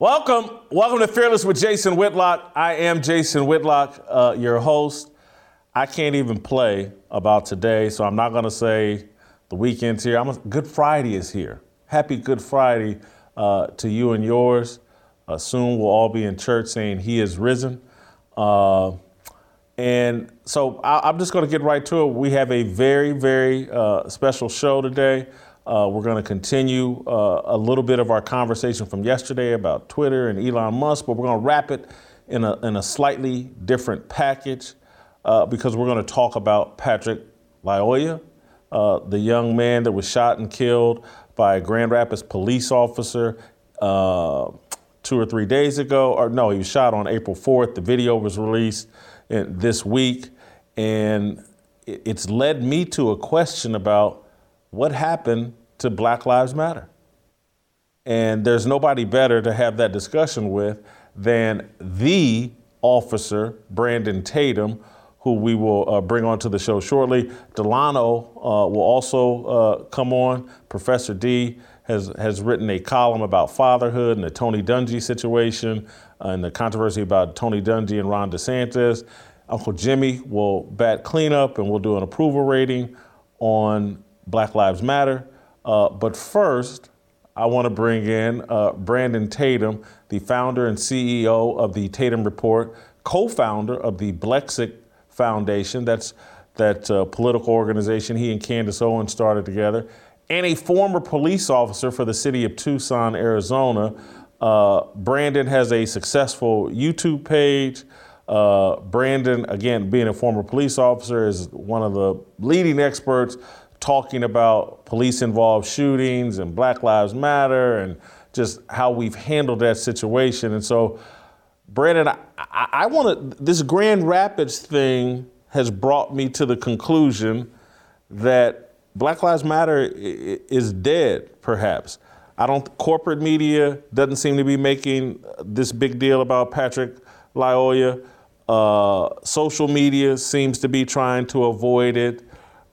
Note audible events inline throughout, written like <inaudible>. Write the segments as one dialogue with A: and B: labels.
A: Welcome, welcome to Fearless with Jason Whitlock. I am Jason Whitlock, uh, your host. I can't even play about today, so I'm not going to say the weekend's here. I'm a, Good Friday is here. Happy Good Friday uh, to you and yours. Uh, soon we'll all be in church saying He is risen. Uh, and so I, am just going to get right to it. We have a very, very uh, special show today. Uh, we're going to continue uh, a little bit of our conversation from yesterday about Twitter and Elon Musk, but we're going to wrap it in a, in a slightly different package uh, because we're going to talk about Patrick Lyoya, uh, the young man that was shot and killed by a Grand Rapids police officer uh, two or three days ago. Or no, he was shot on April 4th. The video was released in, this week, and it's led me to a question about what happened to Black Lives Matter. And there's nobody better to have that discussion with than the officer, Brandon Tatum, who we will uh, bring onto the show shortly. Delano uh, will also uh, come on. Professor D has, has written a column about fatherhood and the Tony Dungy situation uh, and the controversy about Tony Dungy and Ron DeSantis. Uncle Jimmy will bat cleanup and we'll do an approval rating on Black Lives Matter. Uh, but first, I want to bring in uh, Brandon Tatum, the founder and CEO of the Tatum Report, co-founder of the Blexit Foundation. That's that uh, political organization he and Candace Owens started together, and a former police officer for the city of Tucson, Arizona. Uh, Brandon has a successful YouTube page. Uh, Brandon, again, being a former police officer, is one of the leading experts talking about police involved shootings and Black Lives Matter and just how we've handled that situation. And so, Brandon, I, I, want to, this Grand Rapids thing has brought me to the conclusion that Black Lives Matter is dead, perhaps. I don't, corporate media doesn't seem to be making this big deal about Patrick Lyoya. Uh, social media seems to be trying to avoid it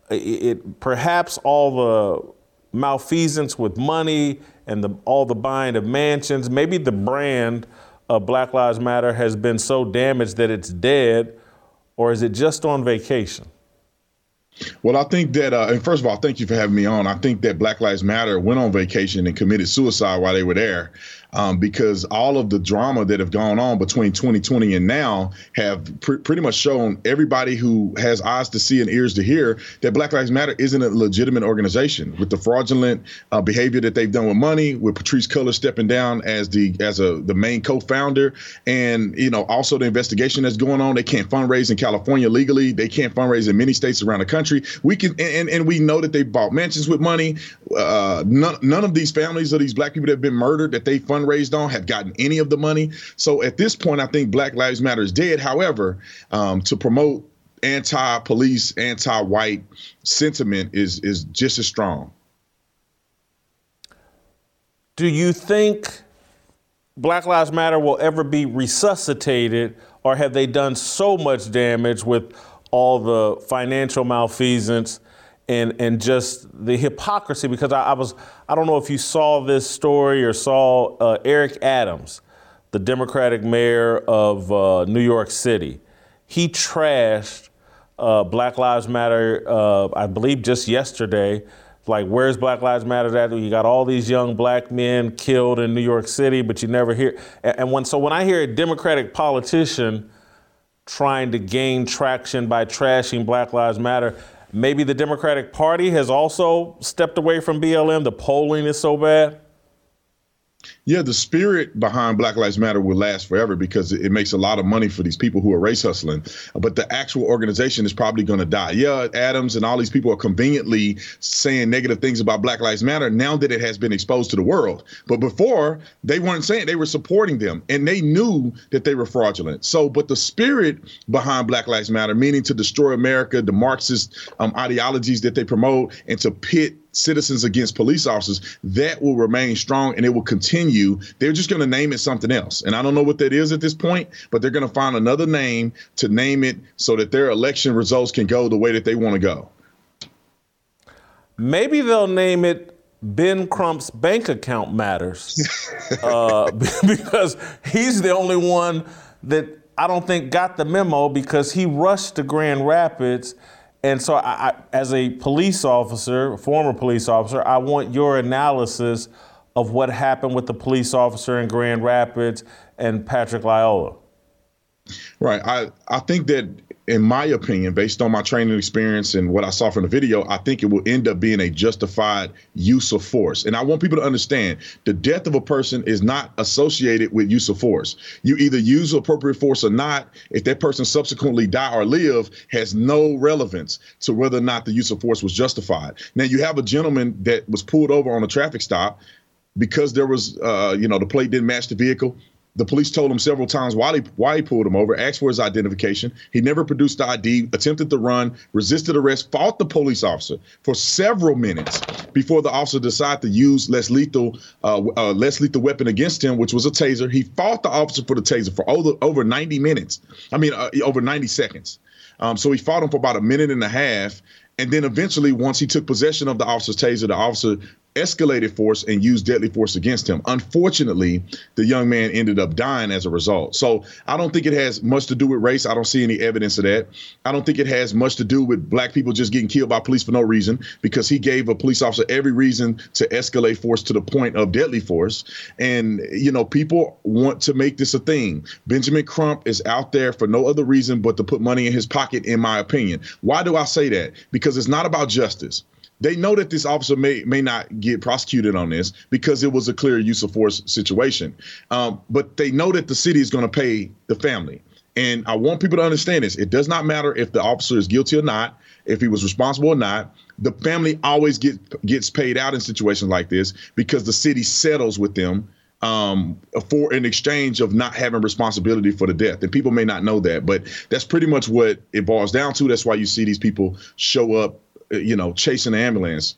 A: it, perhaps all the malfeasance with money and the, all the buying of mansions, maybe the brand of Black Lives Matter has been so damaged that it's dead, or is it just on vacation?
B: Well, I think that, uh, and first of all, thank you for having me on. I think that Black Lives Matter went on vacation and committed suicide while they were there um, because all of the drama that have gone on between 2020 and now have pr- pretty much shown everybody who has eyes to see and ears to hear that Black Lives Matter isn't a legitimate organization with the fraudulent uh, behavior that they've done with money, with Patrisse Cullors stepping down as the as a the main co-founder, and you know also the investigation that's going on. They can't fundraise in California legally. They can't fundraise in many states around the country. We can and and we know that they bought mansions with money. Uh, none none of these families of these black people that have been murdered that they fund fundraised on have gotten any of the money. So at this point, I think Black Lives Matter is dead. However, um, to promote anti-police, anti-white sentiment is is just as strong.
A: Do you think Black Lives Matter will ever be resuscitated, or have they done so much damage with all the financial malfeasance and and just the hypocrisy because I, I, was I don't know if you saw this story or saw uh, Eric Adams, the Democratic mayor of uh, New York City. He trashed uh, Black Lives Matter. Uh, I believe just yesterday. Like, where's Black Lives Matter at? You got all these young black men killed in New York City, but you never hear. And when so when I hear a Democratic politician trying to gain traction by trashing Black Lives Matter, maybe the Democratic Party has also stepped away from BLM. The polling is so bad.
B: Yeah, the spirit behind Black Lives Matter will last forever because it makes a lot of money for these people who are race hustling. But the actual organization is probably going to die. Yeah, Adams and all these people are conveniently saying negative things about Black Lives Matter now that it has been exposed to the world. But before, they weren't saying they were supporting them and they knew that they were fraudulent. So, but the spirit behind Black Lives Matter, meaning to destroy America, the Marxist um, ideologies that they promote, and to pit citizens against police officers, that will remain strong and it will continue. They're just going to name it something else. And I don't know what that is at this point, but they're going to find another name to name it so that their election results can go the way that they want to go.
A: Maybe they'll name it Ben Crump's bank account matters <laughs> uh, <laughs> because he's the only one that I don't think got the memo because he rushed to Grand Rapids and so, I, I, as a police officer, former police officer, I want your analysis of what happened with the police officer in Grand Rapids and Patrick Lyoya.
B: Right. I, I think that in my opinion, based on my training experience and what I saw from the video, I think it will end up being a justified use of force. And I want people to understand the death of a person is not associated with use of force. You either use appropriate force or not. If that person subsequently die or live, has no relevance to whether or not the use of force was justified. Now you have a gentleman that was pulled over on a traffic stop because there was, uh, you know, the plate didn't match the vehicle. The police told him several times why he, why he pulled him over, asked for his identification. He never produced the ID, attempted to run, resisted arrest, fought the police officer for several minutes before the officer decided to use less lethal uh, uh, less lethal weapon against him, which was a taser. He fought the officer for the taser for over, over 90 minutes. I mean, uh, over 90 seconds. Um, so he fought him for about a minute and a half. And then eventually, once he took possession of the officer's taser, the officer escalated force and used deadly force against him. Unfortunately, the young man ended up dying as a result. So I don't think it has much to do with race. I don't see any evidence of that. I don't think it has much to do with black people just getting killed by police for no reason because he gave a police officer every reason to escalate force to the point of deadly force. And, you know, people want to make this a thing. Benjamin Crump is out there for no other reason but to put money in his pocket, in my opinion. Why do I say that? Because it's not about justice. They know that this officer may may not get prosecuted on this because it was a clear use of force situation. Um, but they know that the city is going to pay the family. And I want people to understand this. It does not matter if the officer is guilty or not, if he was responsible or not. The family always get, gets paid out in situations like this because the city settles with them um, for an exchange of not having responsibility for the death. And people may not know that, but that's pretty much what it boils down to. That's why you see these people show up you know, chasing the ambulance.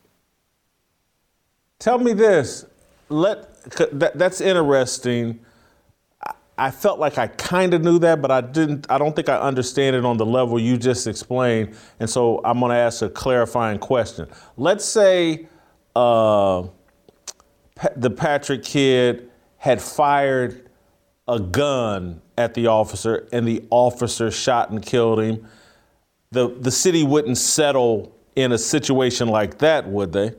A: Tell me this. Let that, that's interesting. I felt like I kind of knew that, but I didn't. I don't think I understand it on the level you just explained. And so I'm going to ask a clarifying question. Let's say uh, the Patrick kid had fired a gun at the officer, and the officer shot and killed him. The the city wouldn't settle in a situation like that, would they?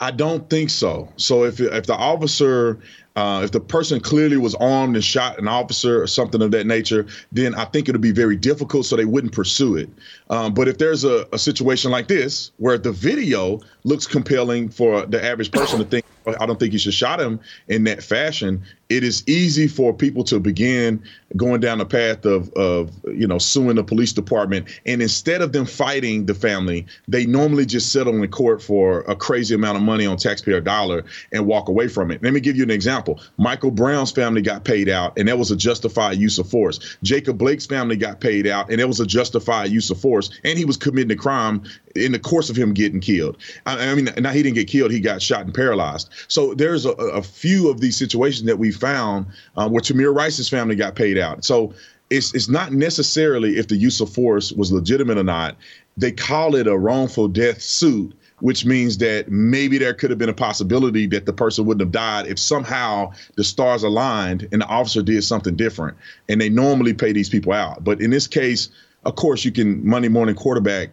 B: I don't think so. So if if the officer, uh, if the person clearly was armed and shot an officer or something of that nature, then I think it would be very difficult. So they wouldn't pursue it. Um, but if there's a, a situation like this where the video looks compelling for the average person to think, I don't think you should shot him in that fashion, it is easy for people to begin going down the path of, of you know suing the police department. And instead of them fighting the family they normally just settle in court for a crazy amount of money on taxpayer dollar and walk away from it. Let me give you an example. Michael brown's family got paid out and that was a justified use of force. Jacob blake's family got paid out and it was a justified use of force. And he was committing a crime in the course of him getting killed. I, I mean now he didn't get killed he got shot and paralyzed. So there's a, a few of these situations that we found uh, where Tamir Rice's family got paid out. So it's it's not necessarily if the use of force was legitimate or not. They call it a wrongful death suit, which means that maybe there could have been a possibility that the person wouldn't have died if somehow the stars aligned and the officer did something different. And they normally pay these people out. But in this case, of course, you can Monday morning quarterback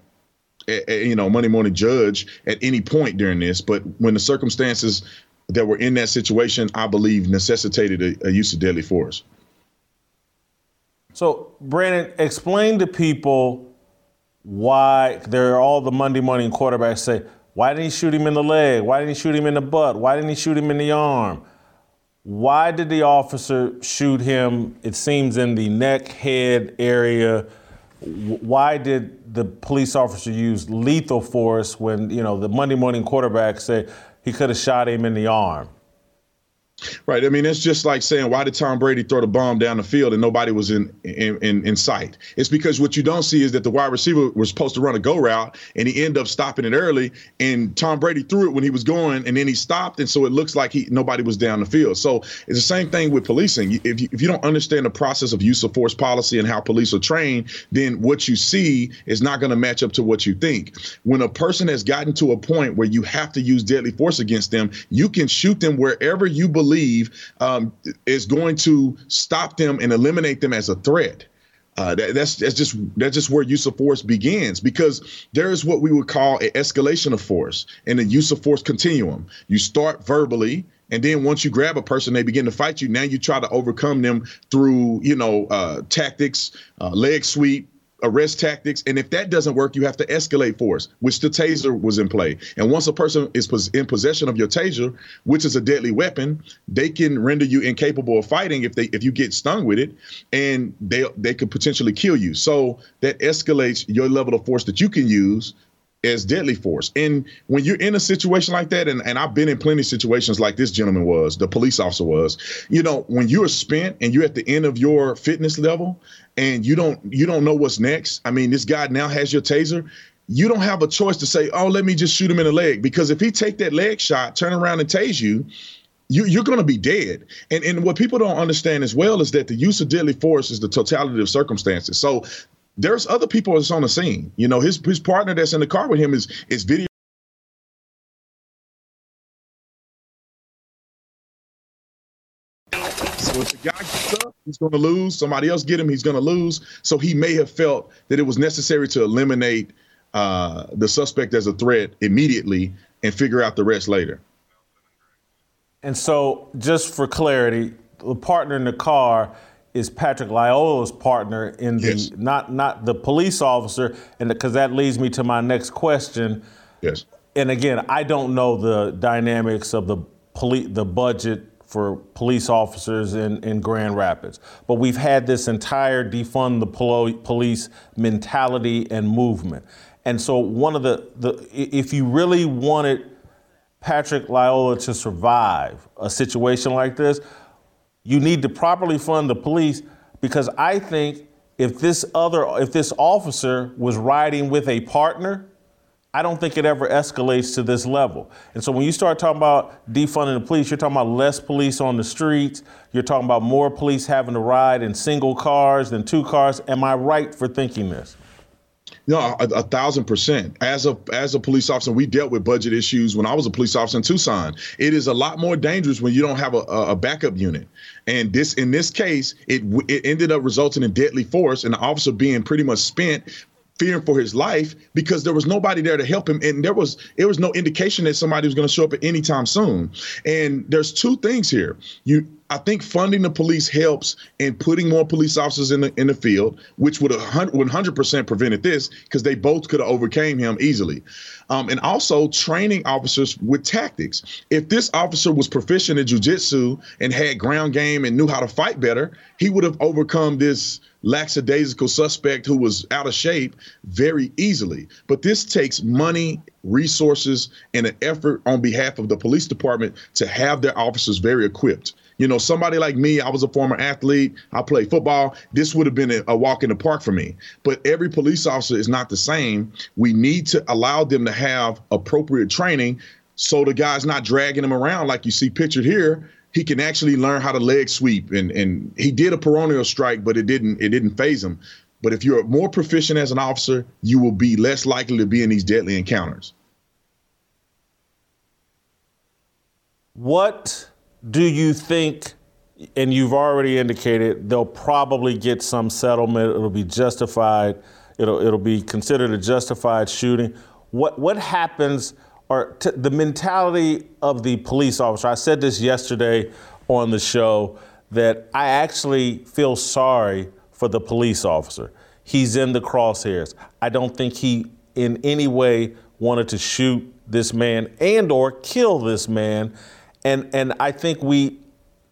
B: you know, Monday morning judge at any point during this. But when the circumstances that were in that situation, I believe, necessitated a, a use of deadly force.
A: So, Brandon, explain to people why there are all the Monday morning quarterbacks say, why didn't he shoot him in the leg? Why didn't he shoot him in the butt? Why didn't he shoot him in the arm? Why did the officer shoot him, it seems, in the neck, head area? Why did the police officer use lethal force when, you know, the Monday morning quarterback said he could have shot him in the arm?
B: Right. I mean, it's just like saying, why did Tom Brady throw the bomb down the field and nobody was in in, in, in sight? It's because what you don't see is that the wide receiver was supposed to run a go route and he ended up stopping it early. And Tom Brady threw it when he was going and then he stopped. And so it looks like he nobody was down the field. So it's the same thing with policing. If you, if you don't understand the process of use of force policy and how police are trained, then what you see is not going to match up to what you think. When a person has gotten to a point where you have to use deadly force against them, you can shoot them wherever you believe believe um, is going to stop them and eliminate them as a threat. Uh, that, that's that's just that's just where use of force begins because there is what we would call an escalation of force and a use of force continuum. You start verbally, and then once you grab a person, they begin to fight you. Now you try to overcome them through you know uh, tactics, uh, leg sweep, arrest tactics. And if that doesn't work, you have to escalate force, which the taser was in play. And once a person is in possession of your taser, which is a deadly weapon, they can render you incapable of fighting if they if you get stung with it, and they they could potentially kill you. So that escalates your level of force that you can use as deadly force. And when you're in a situation like that, and, and I've been in plenty of situations like this gentleman was, the police officer was, you know, when you're spent and you're at the end of your fitness level and you don't you don't know what's next. I mean, this guy now has your taser. You don't have a choice to say, oh, let me just shoot him in the leg. Because if he take that leg shot, turn around and tase you, you, are going to be dead. And and what people don't understand as well is that the use of deadly force is the totality of circumstances. So there's other people that's on the scene. You know, his his partner that's in the car with him is is video. So if the guy gets up, he's going to lose. Somebody else get him, he's going to lose. So he may have felt that it was necessary to eliminate uh, the suspect as a threat immediately and figure out the rest later.
A: And so, just for clarity, the partner in the car is Patrick Lyoya's partner in the yes. not not the police officer, and because that leads me to my next question.
B: Yes.
A: And again, I don't know the dynamics of the police the budget for police officers in, in Grand Rapids. But we've had this entire defund the police mentality and movement. And so one of the, the if you really wanted Patrick Lyola to survive a situation like this, you need to properly fund the police because I think if this other if this officer was riding with a partner, I don't think it ever escalates to this level. And so when you start talking about defunding the police, you're talking about less police on the streets. You're talking about more police having to ride in single cars than two cars. Am I right for thinking this?
B: No, a, a, thousand percent. As a as a police officer, we dealt with budget issues when I was a police officer in Tucson. It is a lot more dangerous when you don't have a, a backup unit. And this in this case, it it ended up resulting in deadly force and the officer being pretty much spent fearing for his life because there was nobody there to help him. And there was it was no indication that somebody was going to show up at any time soon. And there's two things here. You I think funding the police helps in putting more police officers in the in the field, which would have 100 percent prevented this because they both could have overcame him easily, um, and also training officers with tactics. If this officer was proficient in jujitsu and had ground game and knew how to fight better, he would have overcome this lackadaisical suspect who was out of shape very easily. But this takes money, resources, and an effort on behalf of the police department to have their officers very equipped. You know, somebody like me, I was a former athlete, I played football. This would have been a, a walk in the park for me. But every police officer is not the same. We need to allow them to have appropriate training so the guy's not dragging them around like you see pictured here he can actually learn how to leg sweep. And and he did a peroneal strike but it didn't it didn't phase him. But if you're more proficient as an officer you will be less likely to be in these deadly encounters.
A: What do you think, and you've already indicated, they'll probably get some settlement, it'll be justified, it'll, it'll be considered a justified shooting. What, what happens, or t- the mentality of the police officer, I said this yesterday on the show, that I actually feel sorry for the police officer. he's in the crosshairs. I don't think he in any way wanted to shoot this man and or kill this man. And and I think we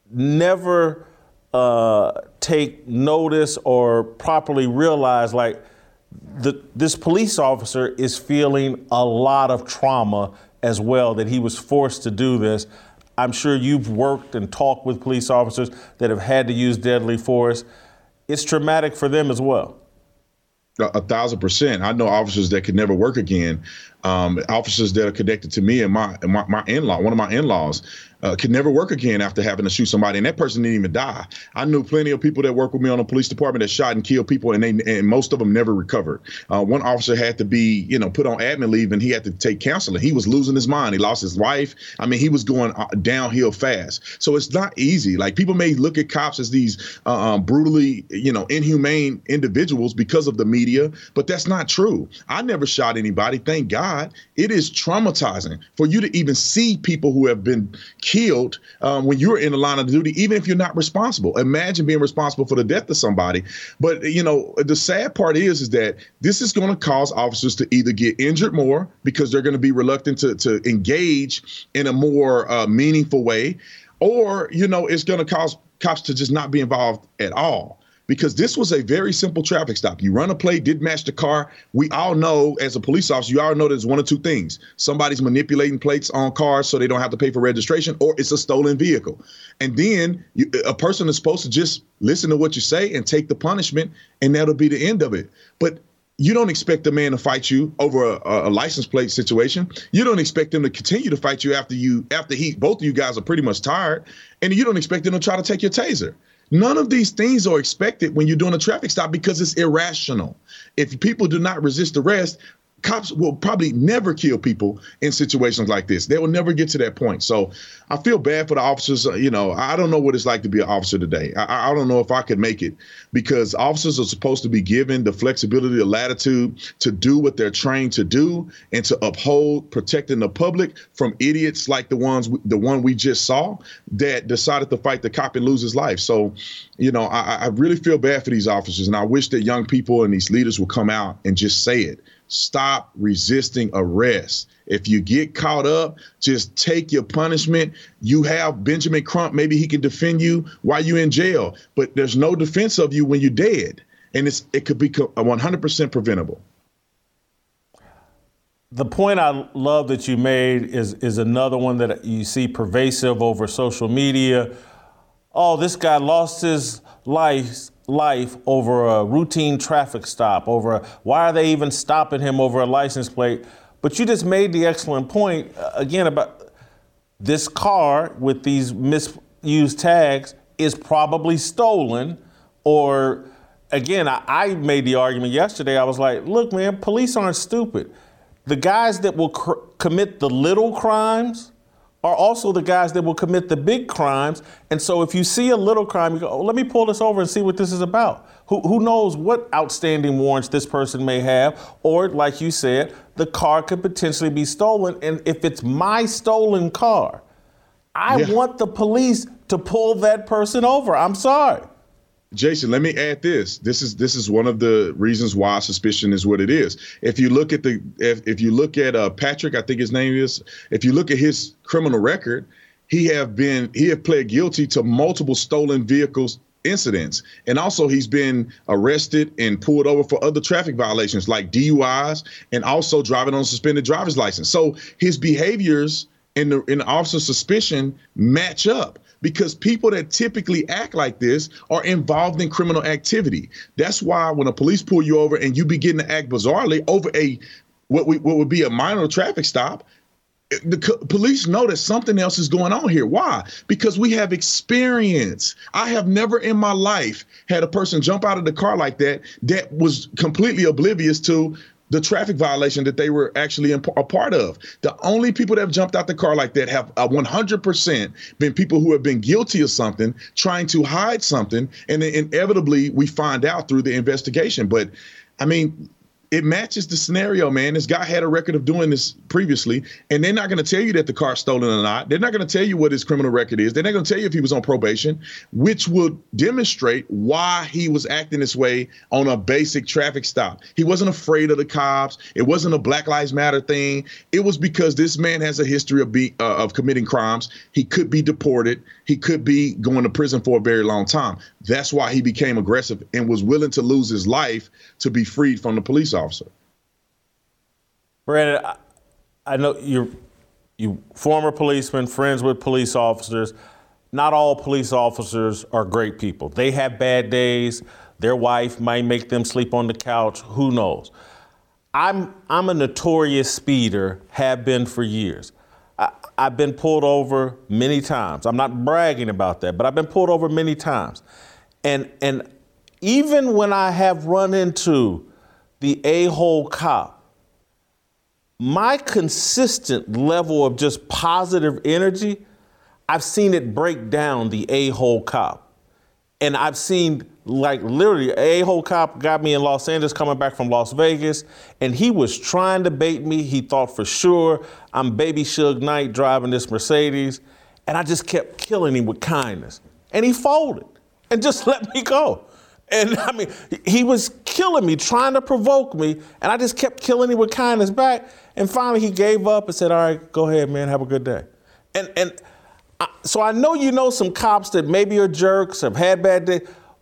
A: never uh, take notice or properly realize like the, this police officer is feeling a lot of trauma as well that he was forced to do this. I'm sure you've worked and talked with police officers that have had to use deadly force. It's traumatic for them as well.
B: A, a thousand percent. I know officers that could never work again. Um, officers that are connected to me and my my, my in-law, one of my in-laws, uh, could never work again after having to shoot somebody, and that person didn't even die. I knew plenty of people that work with me on the police department that shot and killed people, and they and most of them never recovered. Uh, one officer had to be, you know, put on admin leave, and he had to take counseling. He was losing his mind. He lost his wife. I mean, he was going uh, downhill fast. So it's not easy. Like people may look at cops as these uh, um, brutally, you know, inhumane individuals because of the media, but that's not true. I never shot anybody. Thank God. It is traumatizing for you to even see people who have been killed um, when you're in the line of duty, even if you're not responsible. Imagine being responsible for the death of somebody. But you know, the sad part is, is that this is going to cause officers to either get injured more because they're going to be reluctant to to engage in a more uh, meaningful way, or you know, it's going to cause cops to just not be involved at all because this was a very simple traffic stop. You run a plate, did match the car. We all know, as a police officer, you all know there's one or two things. Somebody's manipulating plates on cars so they don't have to pay for registration, or it's a stolen vehicle. And then you, a person is supposed to just listen to what you say and take the punishment, and that'll be the end of it. But you don't expect a man to fight you over a, a, license plate situation. You don't expect him to continue to fight you after you after he both of you guys are pretty much tired, and you don't expect him to try to take your taser. None of these things are expected when you're doing a traffic stop because it's irrational. If people do not resist arrest, cops will probably never kill people in situations like this. They will never get to that point. So I feel bad for the officers. Uh, you know, I don't know what it's like to be an officer today. I, I, don't know if I could make it because officers are supposed to be given the flexibility, the latitude to do what they're trained to do and to uphold protecting the public from idiots like the ones, the one we just saw that decided to fight the cop and lose his life. So, you know, I, I really feel bad for these officers and I wish that young people and these leaders would come out and just say it stop resisting arrest. If you get caught up, just take your punishment. You have Benjamin Crump, maybe he can defend you while you're in jail, but there's no defense of you when you're dead. And it's it could be 100% preventable.
A: The point I love that you made is is another one that you see pervasive over social media. Oh, this guy lost his life life over a routine traffic stop, over a, why are they even stopping him over a license plate? But you just made the excellent point uh, again about this car with these misused tags is probably stolen or again I, I made the argument yesterday i was like look man police aren't stupid the guys that will cr- commit the little crimes are also the guys that will commit the big crimes. And so if you see a little crime, you go, oh, let me pull this over and see what this is about. Who, who knows what outstanding warrants this person may have? Or, like you said, the car could potentially be stolen. And if it's my stolen car, I yeah. want the police to pull that person over. I'm sorry.
B: Jason, let me add this. This is this is one of the reasons why suspicion is what it is. If you look at the if, if you look at uh, Patrick, I think his name is. If you look at his criminal record, he have been he have pled guilty to multiple stolen vehicles incidents, and also he's been arrested and pulled over for other traffic violations like DUIs and also driving on suspended driver's license. So his behaviors in the in the officer's suspicion match up because people that typically act like this are involved in criminal activity. That's why when a police pull you over and you begin to act bizarrely over a what we what would be a minor traffic stop, the police know that something else is going on here. Why? Because we have experience. I have never in my life had a person jump out of the car like that that was completely oblivious to the traffic violation that they were actually a part of. The only people that have jumped out the car like that have uh, 100% been people who have been guilty of something, trying to hide something, and then inevitably we find out through the investigation. But I mean, it matches the scenario, man. This guy had a record of doing this previously, and they're not going to tell you that the car's stolen or not. They're not going to tell you what his criminal record is. They're not going to tell you if he was on probation, which will demonstrate why he was acting this way on a basic traffic stop. He wasn't afraid of the cops. It wasn't a Black Lives Matter thing. It was because this man has a history of be, uh, of committing crimes. He could be deported. He could be going to prison for a very long time. That's why he became aggressive and was willing to lose his life to be freed from the police.
A: Brandon, I, I know you're you former policeman, friends with police officers. Not all police officers are great people. They have bad days. Their wife might make them sleep on the couch. Who knows? I'm I'm a notorious speeder, have been for years. I, I've been pulled over many times. I'm not bragging about that, but I've been pulled over many times. And and even when I have run into the a-hole cop, my consistent level of just positive energy, I've seen it break down the a-hole cop. And I've seen like literally a hole cop got me in Los Angeles coming back from Las Vegas, and he was trying to bait me. He thought for sure I'm baby Suge Knight driving this Mercedes, and I just kept killing him with kindness. And he folded and just <laughs> let me go. And I mean, he was killing me, trying to provoke me, and I just kept killing him with kindness back. And finally, he gave up and said, "All right, go ahead, man. Have a good day." And and I, so I know you know some cops that maybe are jerks, have had bad days,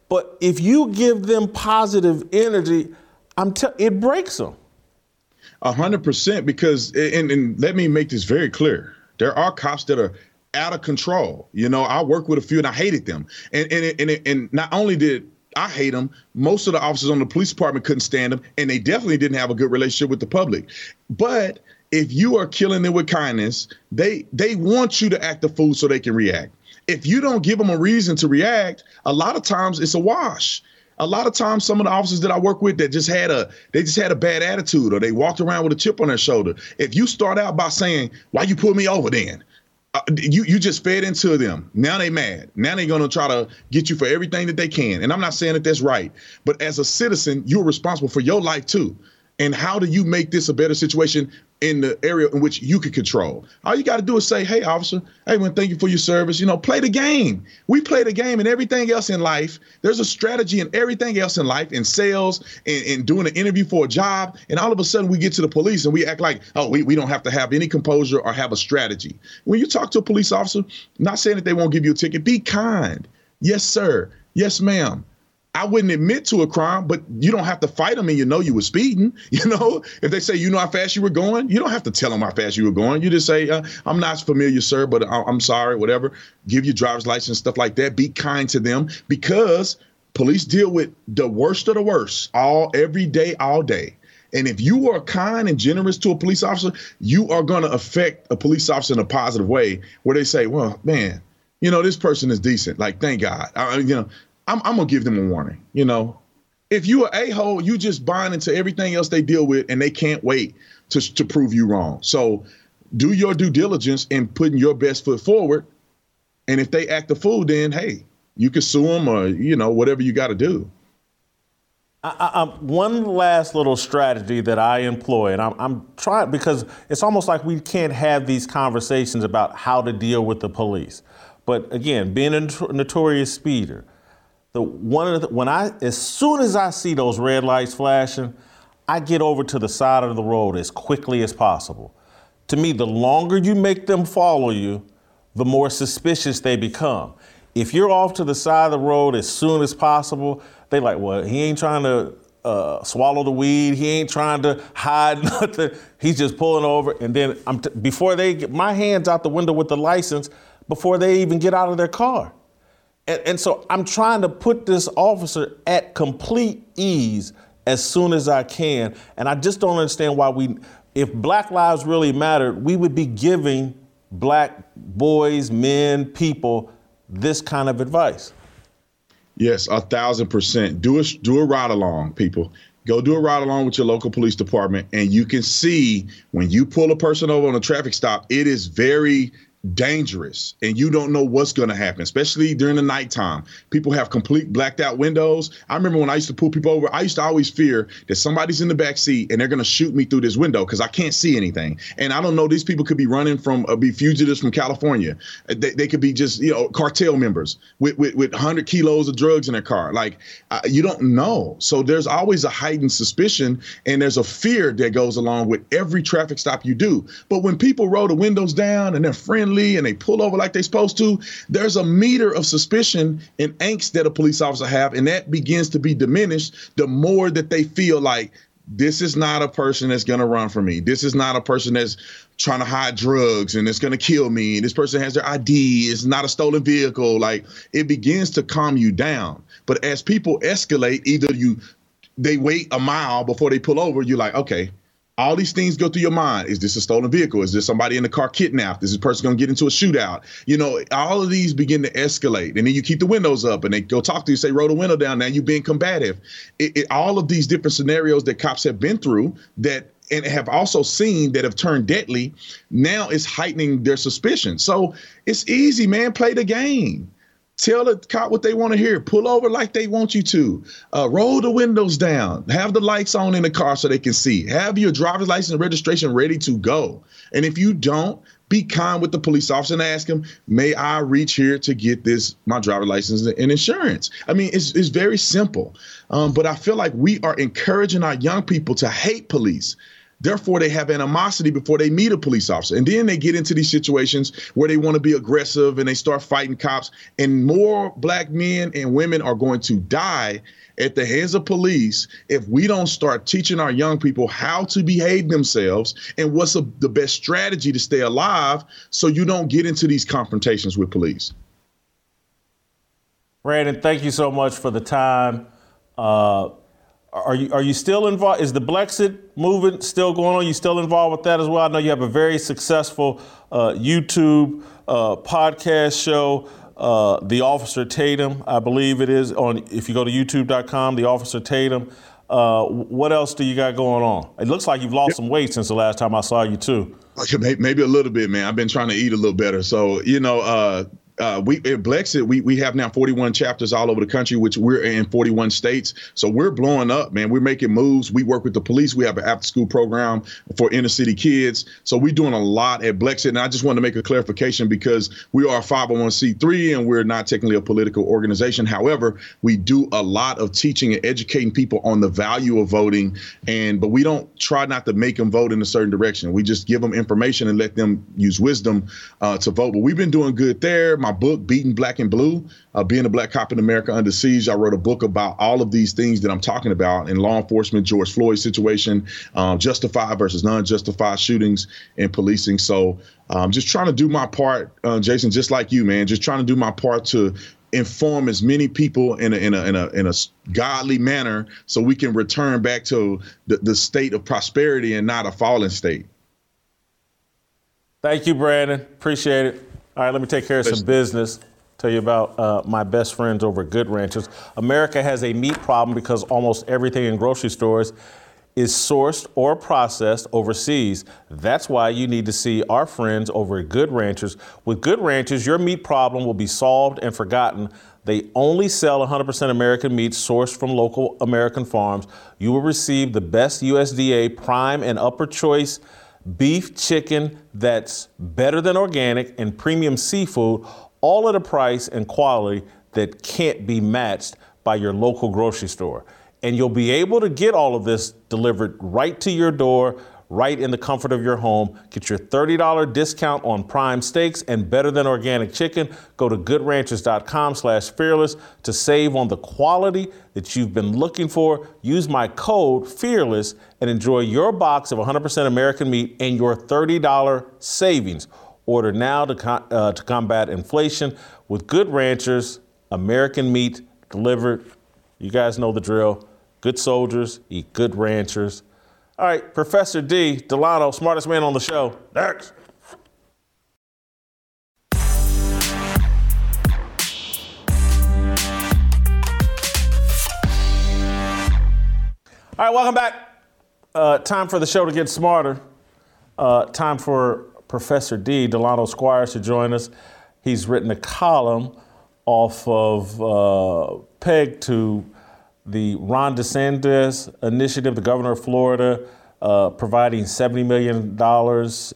A: but if you give them positive energy, I'm t- it breaks them.
B: A hundred percent, because and, and let me make this very clear: there are cops that are out of control. You know, I work with a few and I hated them. And and and, and not only did I hate them. Most of the officers on the police department couldn't stand them, and they definitely didn't have a good relationship with the public. But if you are killing them with kindness, they they want you to act the fool so they can react. If you don't give them a reason to react, a lot of times it's a wash. A lot of times, some of the officers that I work with that just had a they just had a bad attitude or they walked around with a chip on their shoulder. If you start out by saying, "Why you pull me over?" then uh, you you just fed into them. Now they mad. Now they're gonna try to get you for everything that they can. And I'm not saying that that's right, but as a citizen, you're responsible for your life too. And how do you make this a better situation in the area in which you can control. All you got to do is say, "Hey, officer, hey, man, thank you for your service." You know, play the game. We play the game, and everything else in life. There's a strategy in everything else in life, in sales, in, in doing an interview for a job. And all of a sudden, we get to the police and we act like, "Oh, we, we don't have to have any composure or have a strategy." When you talk to a police officer, not saying that they won't give you a ticket, be kind. Yes, sir. Yes, ma'am. I wouldn't admit to a crime, but you don't have to fight them and you know you were speeding. <laughs> You know, if they say you know how fast you were going, you don't have to tell them how fast you were going. You just say, uh, I'm not familiar, sir, but I'm sorry, whatever. Give your driver's license, stuff like that. Be kind to them because police deal with the worst of the worst all every day, all day. And if you are kind and generous to a police officer, you are going to affect a police officer in a positive way where they say, well, man, you know, this person is decent. Like, thank God. I, you know, I'm, I'm gonna give them a warning. You know, if you are a hole, you just bind into everything else they deal with, and they can't wait to to prove you wrong. So, do your due diligence in putting your best foot forward. And if they act a fool, then hey, you can sue them or you know whatever you got to do.
A: I, I, one last little strategy that I employ, and I'm, I'm, trying because it's almost like we can't have these conversations about how to deal with the police. But again, being a notorious speeder, the one of the, when I as soon as I see those red lights flashing, I get over to the side of the road as quickly as possible. To me, the longer you make them follow you, the more suspicious they become. If you're off to the side of the road as soon as possible, they like, well, he ain't trying to uh, swallow the weed. He ain't trying to hide <laughs> nothing. He's just pulling over, and then I'm t- before they get my hands out the window with the license before they even get out of their car. And, and so I'm trying to put this officer at complete ease as soon as I can. And I just don't understand why we, if Black Lives really mattered, we would be giving black boys, men, people this kind of advice.
B: Yes, a thousand percent. Do a do a ride along, people. Go do a ride along with your local police department, and you can see when you pull a person over on a traffic stop, it is very dangerous and you don't know what's going to happen, especially during the nighttime. People have complete blacked out windows. I remember when I used to pull people over, I used to always fear that somebody's in the back seat and they're going to shoot me through this window because I can't see anything. And I don't know, these people could be running from, uh, be fugitives from California. They, they could be just, you know, cartel members with, with, with 100 kilos of drugs in their car. Like, uh, you don't know. So there's always a heightened suspicion and there's a fear that goes along with every traffic stop you do. But when people roll the windows down and they're friendly and they pull over like they're supposed to, there's a meter of suspicion and angst that a police officer have, and that begins to be diminished the more that they feel like this is not a person that's going to run from me. This is not a person that's trying to hide drugs and it's going to kill me. This person has their ID. It's not a stolen vehicle. Like it begins to calm you down. But as people escalate, either you they wait a mile before they pull over. You're like, okay, all these things go through your mind. Is this a stolen vehicle? Is there somebody in the car kidnapped? Is this person going to get into a shootout? You know, all of these begin to escalate. And then you keep the windows up and they go talk to you, say, roll the window down. Now you're being combative. It, it, all of these different scenarios that cops have been through that and have also seen that have turned deadly now is heightening their suspicion. So it's easy, man. Play the game. Tell the cop what they want to hear. Pull over like they want you to. Uh, roll the windows down. Have the lights on in the car so they can see. Have your driver's license and registration ready to go. And if you don't, be kind with the police officer and ask him, "May I reach here to get this my driver's license and insurance?" I mean, it's it's very simple. Um, but I feel like we are encouraging our young people to hate police Therefore, they have animosity before they meet a police officer. And then they get into these situations where they want to be aggressive and they start fighting cops. And more black men and women are going to die at the hands of police if we don't start teaching our young people how to behave themselves and what's a, the best strategy to stay alive so you don't get into these confrontations with police.
A: Brandon, thank you so much for the time. Uh, are you are you still involved? Is the Blexit movement still going on? You still involved with that as well? I know you have a very successful uh, YouTube uh, podcast show, uh, The Officer Tatum, I believe it is. On if you go to YouTube.com, The Officer Tatum. Uh, what else do you got going on? It looks like you've lost yep. some weight since the last time I saw you too.
B: Maybe a little bit, man. I've been trying to eat a little better. So you know, uh, uh, we at Blexit, we we have now 41 chapters all over the country, which we're in 41 states. So we're blowing up, man. We're making moves. We work with the police. We have an after school program for inner city kids. So we're doing a lot at Blexit. And I just want to make a clarification because we are a 501c3 and we're not technically a political organization. However, we do a lot of teaching and educating people on the value of voting. And but we don't try not to make them vote in a certain direction. We just give them information and let them use wisdom uh, to vote. But we've been doing good there my book, Beaten Black and Blue, uh, Being a Black Cop in America Under Siege. I wrote a book about all of these things that I'm talking about in law enforcement, George Floyd situation, um, justified versus non justified shootings and policing. So I'm um, just trying to do my part, uh, Jason, just like you, man, just trying to do my part to inform as many people in a, in a, in a, in a godly manner so we can return back to the, the state of prosperity and not a fallen state.
A: Thank you, Brandon. Appreciate it. All right, let me take care of some business. Tell you about uh, my best friends over at Good Ranchers. America has a meat problem because almost everything in grocery stores is sourced or processed overseas. That's why you need to see our friends over at Good Ranchers. With Good Ranchers, your meat problem will be solved and forgotten. They only sell 100% American meat sourced from local American farms. You will receive the best USDA prime and upper choice beef, chicken that's better than organic, and premium seafood, all at a price and quality that can't be matched by your local grocery store. And you'll be able to get all of this delivered right to your door right in the comfort of your home. Get your $30 discount on prime steaks and better than organic chicken. Go to goodranchers.com slash fearless to save on the quality that you've been looking for. Use my code fearless and enjoy your box of 100% American meat and your $30 savings. Order now to, uh, to combat inflation with Good Ranchers, American meat delivered. You guys know the drill. Good soldiers eat good ranchers. All right, Professor D. Delano, smartest man on the show. Next. All right, welcome back. Uh, time for the show to get smarter. Uh, time for Professor D, Delano Squires, to join us. He's written a column off of uh, Peg to the Ron DeSantis initiative, the governor of Florida, uh, providing $70 million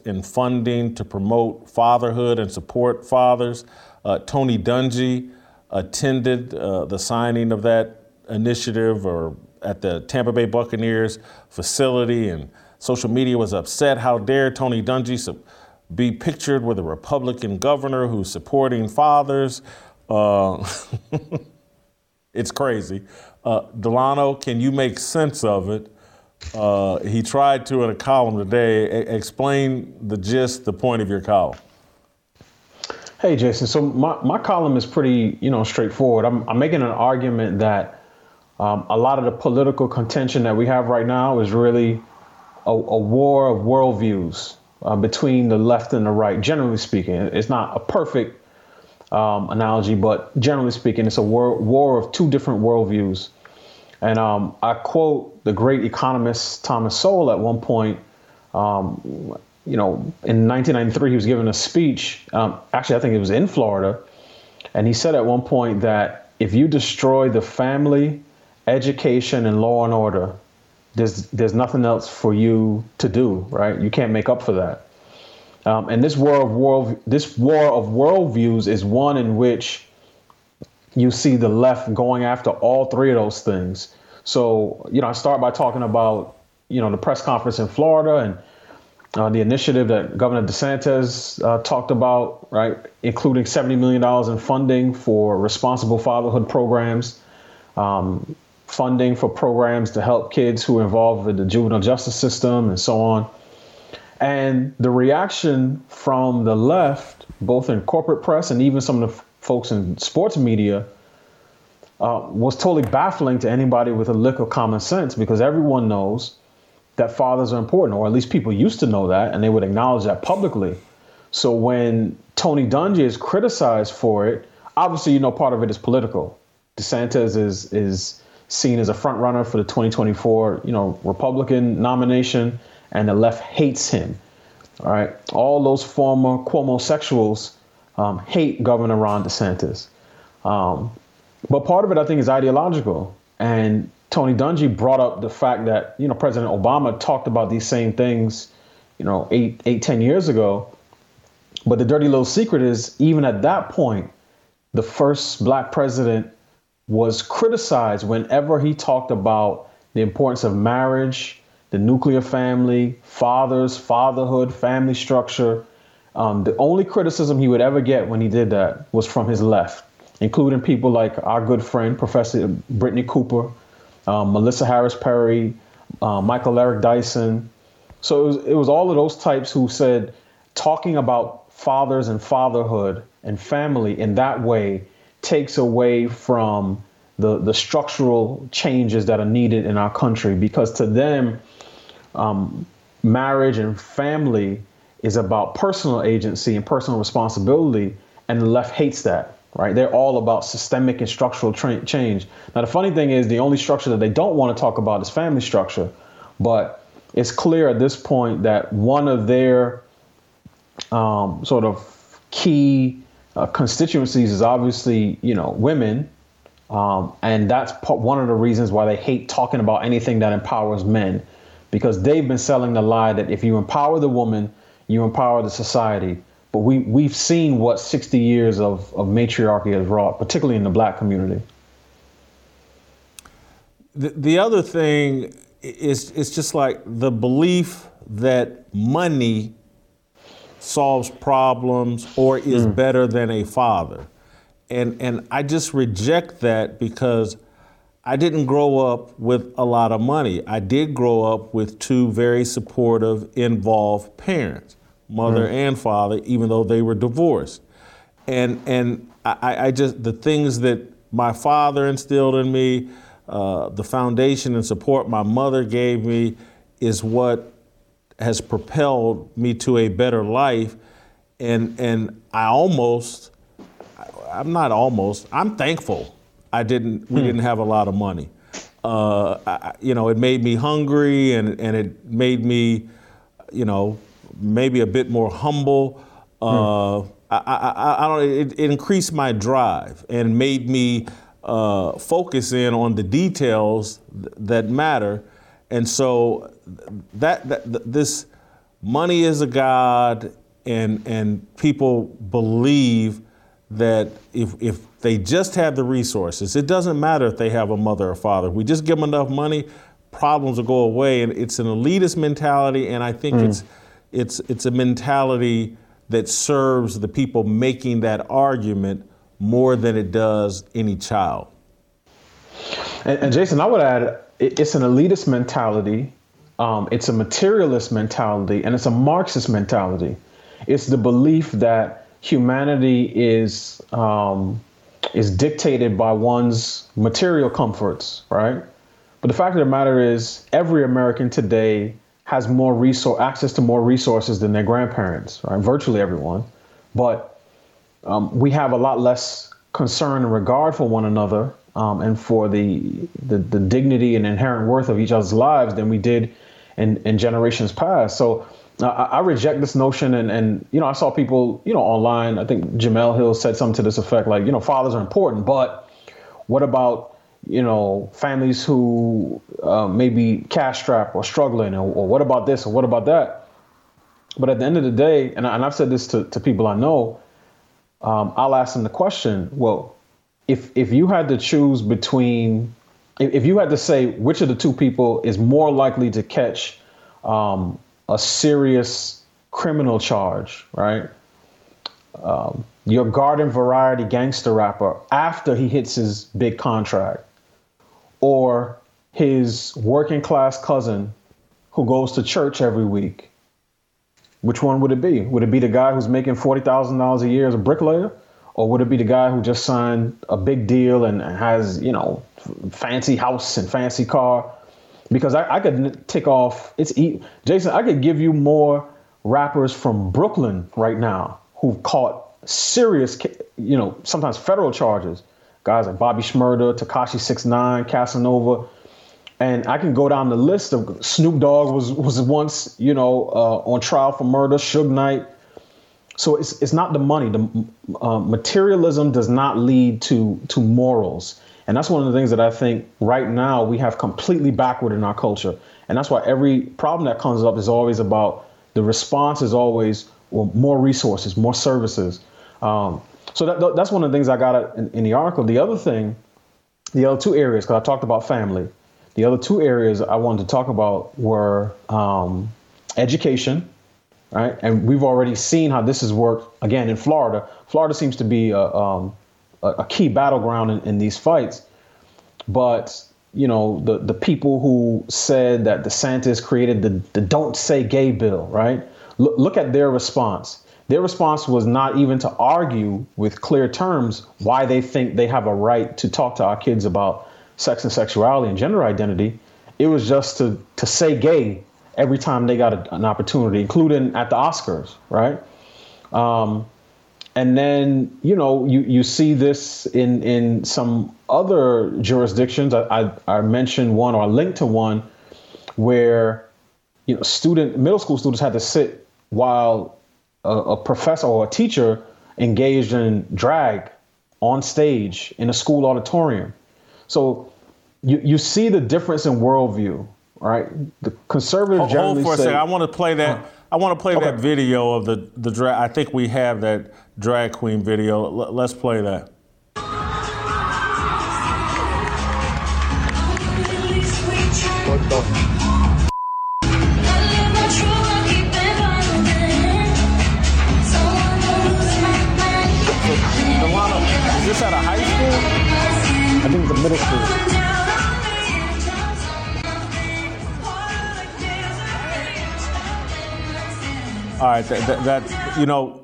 A: in funding to promote fatherhood and support fathers. Uh, Tony Dungy attended uh, the signing of that initiative or at the Tampa Bay Buccaneers facility, and social media was upset. How dare Tony Dungy be pictured with a Republican governor who's supporting fathers? Uh, <laughs> it's crazy. Uh, Delano, can you make sense of it? Uh, he tried to in a column today. A- explain the gist, the point of your column.
C: Hey, Jason. So my, my column is pretty, you know, straightforward. I'm, I'm making an argument that um, a lot of the political contention that we have right now is really a, a war of worldviews uh, between the left and the right. Generally speaking, it's not a perfect um, analogy, but generally speaking, it's a war, war of two different worldviews. And um, I quote the great economist Thomas Sowell at one point. Um, you know, in 1993, he was giving a speech. Um, actually, I think it was in Florida. And he said at one point that if you destroy the family, education, and law and order, there's, there's nothing else for you to do, right? You can't make up for that. Um, and this war of world, this war of worldviews is one in which you see the left going after all three of those things. So, you know, I start by talking about, you know, the press conference in Florida and uh, the initiative that Governor DeSantis uh, talked about, right, including $70 million in funding for responsible fatherhood programs, um, funding for programs to help kids who are involved with the juvenile justice system, and so on. And the reaction from the left, both in corporate press and even some of the folks in sports media, uh, was totally baffling to anybody with a lick of common sense because everyone knows that fathers are important, or at least people used to know that, and they would acknowledge that publicly. So when Tony Dungy is criticized for it, obviously, you know, part of it is political. DeSantis is is seen as a front runner for the 2024, you know, Republican nomination and the left hates him. All right, all those former Cuomo sexuals um, hate Governor Ron DeSantis. Um, but part of it, I think, is ideological. And Tony Dungy brought up the fact that you know President Obama talked about these same things, you know, eight, eight, ten years ago. But the dirty little secret is, even at that point, the first black president was criticized whenever he talked about the importance of marriage the nuclear family, fathers, fatherhood, family structure. Um, the only criticism he would ever get when he did that was from his left, including people like our good friend, Professor Brittney Cooper, um, Melissa Harris Perry, uh, Michael Eric Dyson. So it was, it was all of those types who said talking about fathers and fatherhood and family in that way takes away from the, the structural changes that are needed in our country because to them, um, marriage and family is about personal agency and personal responsibility, and the left hates that. Right? They're all about systemic and structural tra- change. Now, the funny thing is, the only structure that they don't want to talk about is family structure, but it's clear at this point that one of their um, sort of key uh, constituencies is obviously, you know, women, um, and that's one of the reasons why they hate talking about anything that empowers men because they've been selling the lie that if you empower the woman, you empower the society. But we, we've seen what 60 years of, of matriarchy has wrought, particularly in the black community.
A: The, the other thing is it's just like the belief that money solves problems or is mm. better than a father. And, and I just reject that because I didn't grow up with a lot of money. I did grow up with two very supportive, involved parents, mother mm. and father, even though they were divorced. And and I, I, just the things that my father instilled in me, uh, the foundation and support my mother gave me, is what has propelled me to a better life. And and I almost, I'm not almost, I'm thankful I didn't. We hmm. didn't have a lot of money. Uh, I, you know, it made me hungry, and and it made me, you know, maybe a bit more humble. Uh, I, I, I, don't. It, it, increased my drive and made me uh, focus in on the details th- that matter. And so that, that this money is a god, and and people believe that if if they just have the resources, it doesn't matter if they have a mother or father. If we just give them enough money, problems will go away. And it's an elitist mentality, and I think mm. it's it's it's a mentality that serves the people making that argument more than it does any child.
C: And, and Jason, I would add, it's an elitist mentality, um, it's a materialist mentality, and it's a Marxist mentality. It's the belief that humanity is um, is dictated by one's material comforts, right? But the fact of the matter is, every American today has more resource access to more resources than their grandparents, right? Virtually everyone, but um, we have a lot less concern and regard for one another um, and for the, the, the dignity and inherent worth of each other's lives than we did in, in generations past. So I, I, reject this notion, and and you know I saw people you know online. I think Jemele Hill said something to this effect, like you know fathers are important, but what about you know, families who uh, may be cash strapped or struggling, or, or, what about this or what about that? But at the end of the day, and, I, and I've said this to, to people I know, um, I'll ask them the question: Well, if if you had to choose between, if, if you had to say which of the two people is more likely to catch um, a serious criminal charge, right? Um, your garden variety gangster rapper after he hits his big contract or his working class cousin who goes to church every week? Which one would it be? Would it be the guy who's making $40,000 a year as a bricklayer? Or would it be the guy who just signed a big deal and has, you know, fancy house and fancy car? Because I, I could tick off, it's Jason, I could give you more rappers from Brooklyn right now who've caught serious, you know, sometimes federal charges guys like Bobby Shmurda, Tekashi Six Nine, Casanova, and I can go down the list of Snoop Dogg was was once you know uh, on trial for murder, Suge Knight. So it's it's not the money. The uh, materialism does not lead to to morals, and that's one of the things that I think right now we have completely backward in our culture, and that's why every problem that comes up is always about the response is always well, more resources, more services. Um, so that, that's one of the things I got in, in the article. The other thing, the other two areas, because I talked about family. The other two areas I wanted to talk about were um, education, right? And we've already seen how this has worked again in Florida. Florida seems to be a, um, a key battleground in, in, these fights. But you know, the the people who said that DeSantis created the the "Don't Say Gay" bill, right? Look, look at their response. Their response was not even to argue with clear terms why they think they have a right to talk to our kids about sex and sexuality and gender identity. It was just to, to say gay every time they got a, an opportunity, including at the Oscars, right? Um, and then you know you, you see this in in some other jurisdictions. I, I, I mentioned one or linked to one where you know student middle school students had to sit while a, a professor or a teacher engaged in drag on stage in a school auditorium. So you, you see the difference in worldview, right? The conservative hold,
A: generally
C: hold
A: for say, a second. I want to play that. I want to play okay. that video of the the drag. I think we have that drag queen video. L- let's play that. What the? this at a high school?
C: I think it's a middle school.
A: All right, that, that, that you know,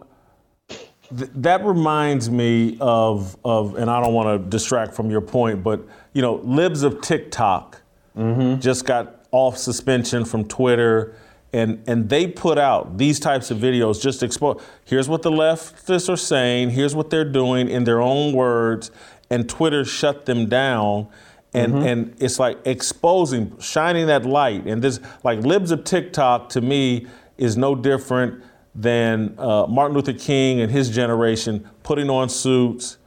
A: th- that reminds me of of, and I don't want to distract from your point, but you know, libs of TikTok mm-hmm. just got off suspension from Twitter and and they put out these types of videos just expose here's what the leftists are saying here's what they're doing in their own words and twitter shut them down and mm-hmm. and it's like exposing shining that light and this like libs of tiktok to me is no different than uh, Martin Luther King and his generation putting on suits,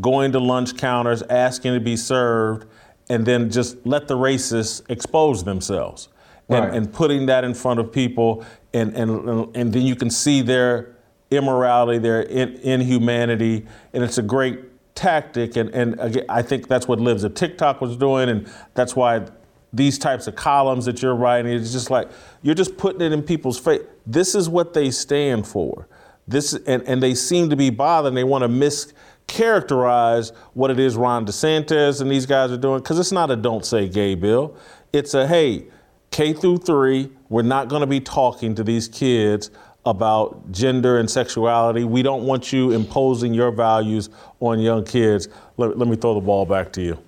A: going to lunch counters, asking to be served, and then just let the racists expose themselves. And, right. and putting that in front of people, and, and, and then you can see their immorality, their in, inhumanity, and it's a great tactic. And, and again, I think that's what Libs of TikTok was doing, and that's why these types of columns that you're writing, it's just like you're just putting it in people's face. This is what they stand for. This and, and they seem to be bothered. they want to mischaracterize what it is Ron DeSantis and these guys are doing because it's not a "Don't Say Gay" bill. It's a hey, K through three. We're not going to be talking to these kids about gender and sexuality. We don't want you imposing your values on young kids. Let, let me throw the ball back to you.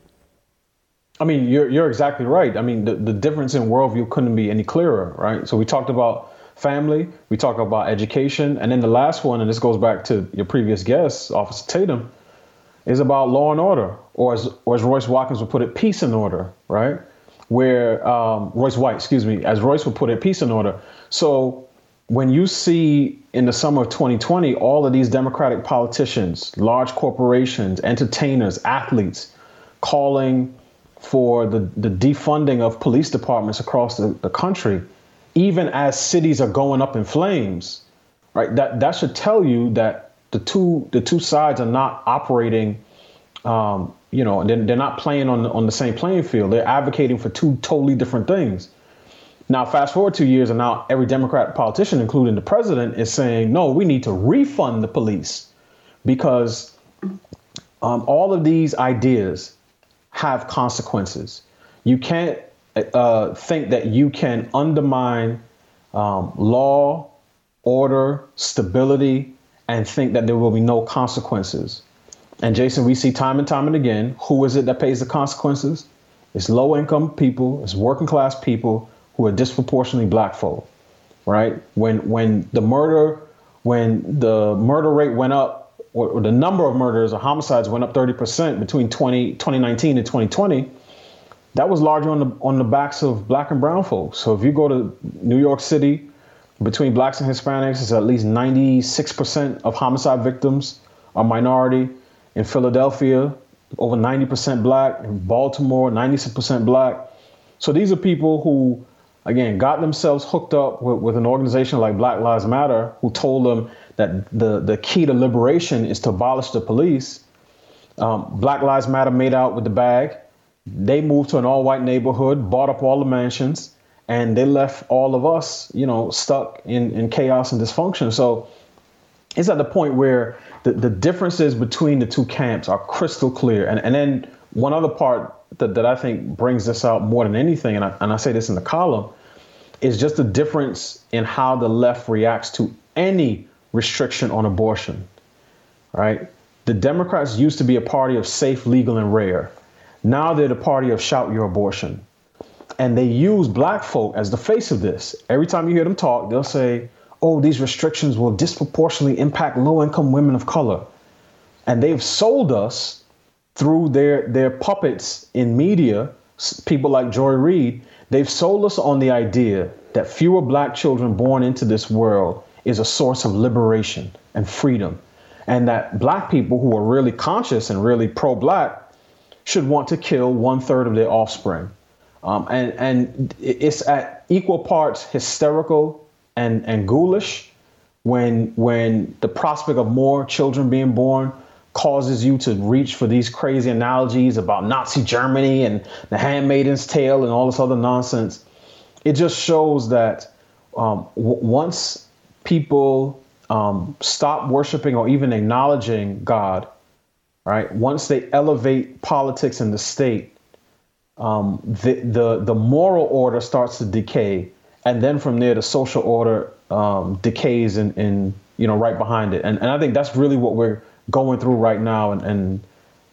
C: I mean, you're, you're exactly right. I mean, the, the difference in worldview couldn't be any clearer, right? So we talked about family, we talked about education, and then the last one, and this goes back to your previous guest, Officer Tatum, is about law and order, or as, or as Royce Watkins would put it, peace and order, right? Where um, Royce White, excuse me, as Royce would put it, peace and order. So when you see in the summer of 2020 all of these Democratic politicians, large corporations, entertainers, athletes calling for the, the defunding of police departments across the, the country, even as cities are going up in flames, right? That that should tell you that the two the two sides are not operating, um, you know, they're, they're not playing on on the same playing field. They're advocating for two totally different things. Now, fast forward two years, and now every Democrat politician, including the president, is saying, no, we need to refund the police because um, all of these ideas have consequences. You can't uh, think that you can undermine um, law, order, stability, and think that there will be no consequences. And Jason, we see time and time and again who is it that pays the consequences? It's low income people, it's working class people who are disproportionately black folk, right? When when the murder when the murder rate went up or, the number of murders or homicides went up 30% between 20, 2019 and 2020, that was largely on the on the backs of black and brown folks. So if you go to New York City, between blacks and Hispanics, it's at least 96% of homicide victims are minority. In Philadelphia, over 90% black. In Baltimore, 96% black. So these are people who, again, got themselves hooked up with, with an organization like Black Lives Matter, who told them that the, the key to liberation is to abolish the police. Um, Black Lives Matter made out with the bag. They moved to an all white neighborhood, bought up all the mansions, and they left all of us, you know, stuck in, in chaos and dysfunction. So it's at the point where the, the differences between the two camps are crystal clear. And, and then one other part that, that I think brings this out more than anything, and I, and I say this in the column, is just the difference in how the left reacts to any restriction on abortion, right? The Democrats used to be a party of safe, legal, and rare. Now they're the party of shout your abortion. And they use black folk as the face of this. Every time you hear them talk, they'll say, oh, these restrictions will disproportionately impact low income women of color. And they've sold us through their, their puppets in media, people like Joy Reid, they've sold us on the idea that fewer black children born into this world is a source of liberation and freedom. And that black people who are really conscious and really pro black should want to kill one third of their offspring. Um, and, and it's at equal parts hysterical and, and ghoulish when, when the prospect of more children being born causes you to reach for these crazy analogies about Nazi Germany and the Handmaiden's Tale and all this other nonsense. It just shows that um, w- once people um, stop worshiping or even acknowledging God, right? Once they elevate politics in the state, um, the, the the moral order starts to decay, and then from there the social order um, decays and in, you know right behind it. And and I think that's really what we're going through right now, and, and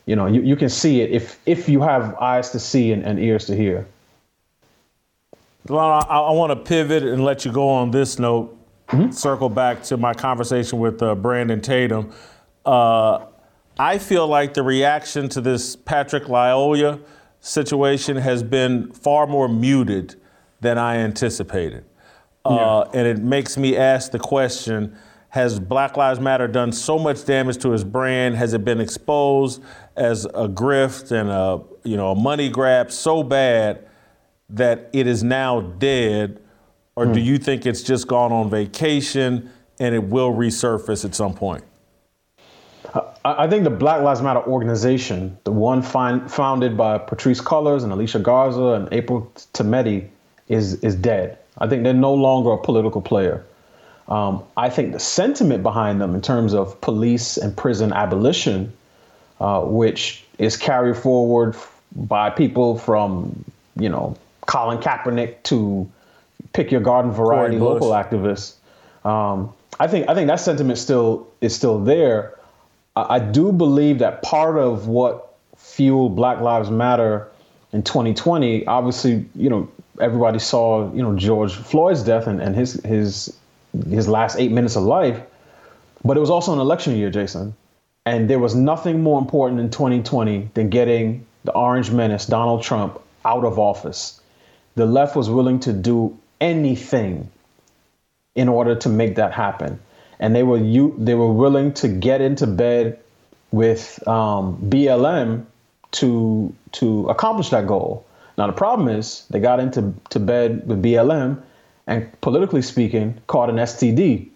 C: you know you, you can see it if if you have eyes to see and, and ears to hear.
A: Well, I, I want to pivot and let you go on this note mm-hmm. circle back to my conversation with uh, Brandon Tatum. Uh, I feel like the reaction to this Patrick Lyoya situation has been far more muted than I anticipated. uh, yeah. and it makes me ask the question: Has Black Lives Matter done so much damage to his brand? Has it been exposed as a grift and a you know a money grab so bad that it is now dead, or mm. do hmm. you think it's just gone on vacation and it will resurface at some point?
C: I think the Black Lives Matter organization, the one find, founded by Patrisse Cullors and Alicia Garza and April Tometi, is is dead. I think they're no longer a political player. Um, I think the sentiment behind them, in terms of police and prison abolition, uh, which is carried forward by people from, you know, Colin Kaepernick to pick your garden variety local activists. Um, I think I think that sentiment still is still there. I, I do believe that part of what fueled Black Lives Matter in 2020, obviously, you know, everybody saw, you know, George Floyd's death and, and his his his last eight minutes of life. But it was also an election year, Jason. And there was nothing more important in 2020 than getting the orange menace, Donald Trump, out of office. The left was willing to do anything in order to make that happen. And they were you they were willing to get into bed with um, BLM to to accomplish that goal. Now the problem is they got into to bed with BLM, and politically speaking, caught an STD.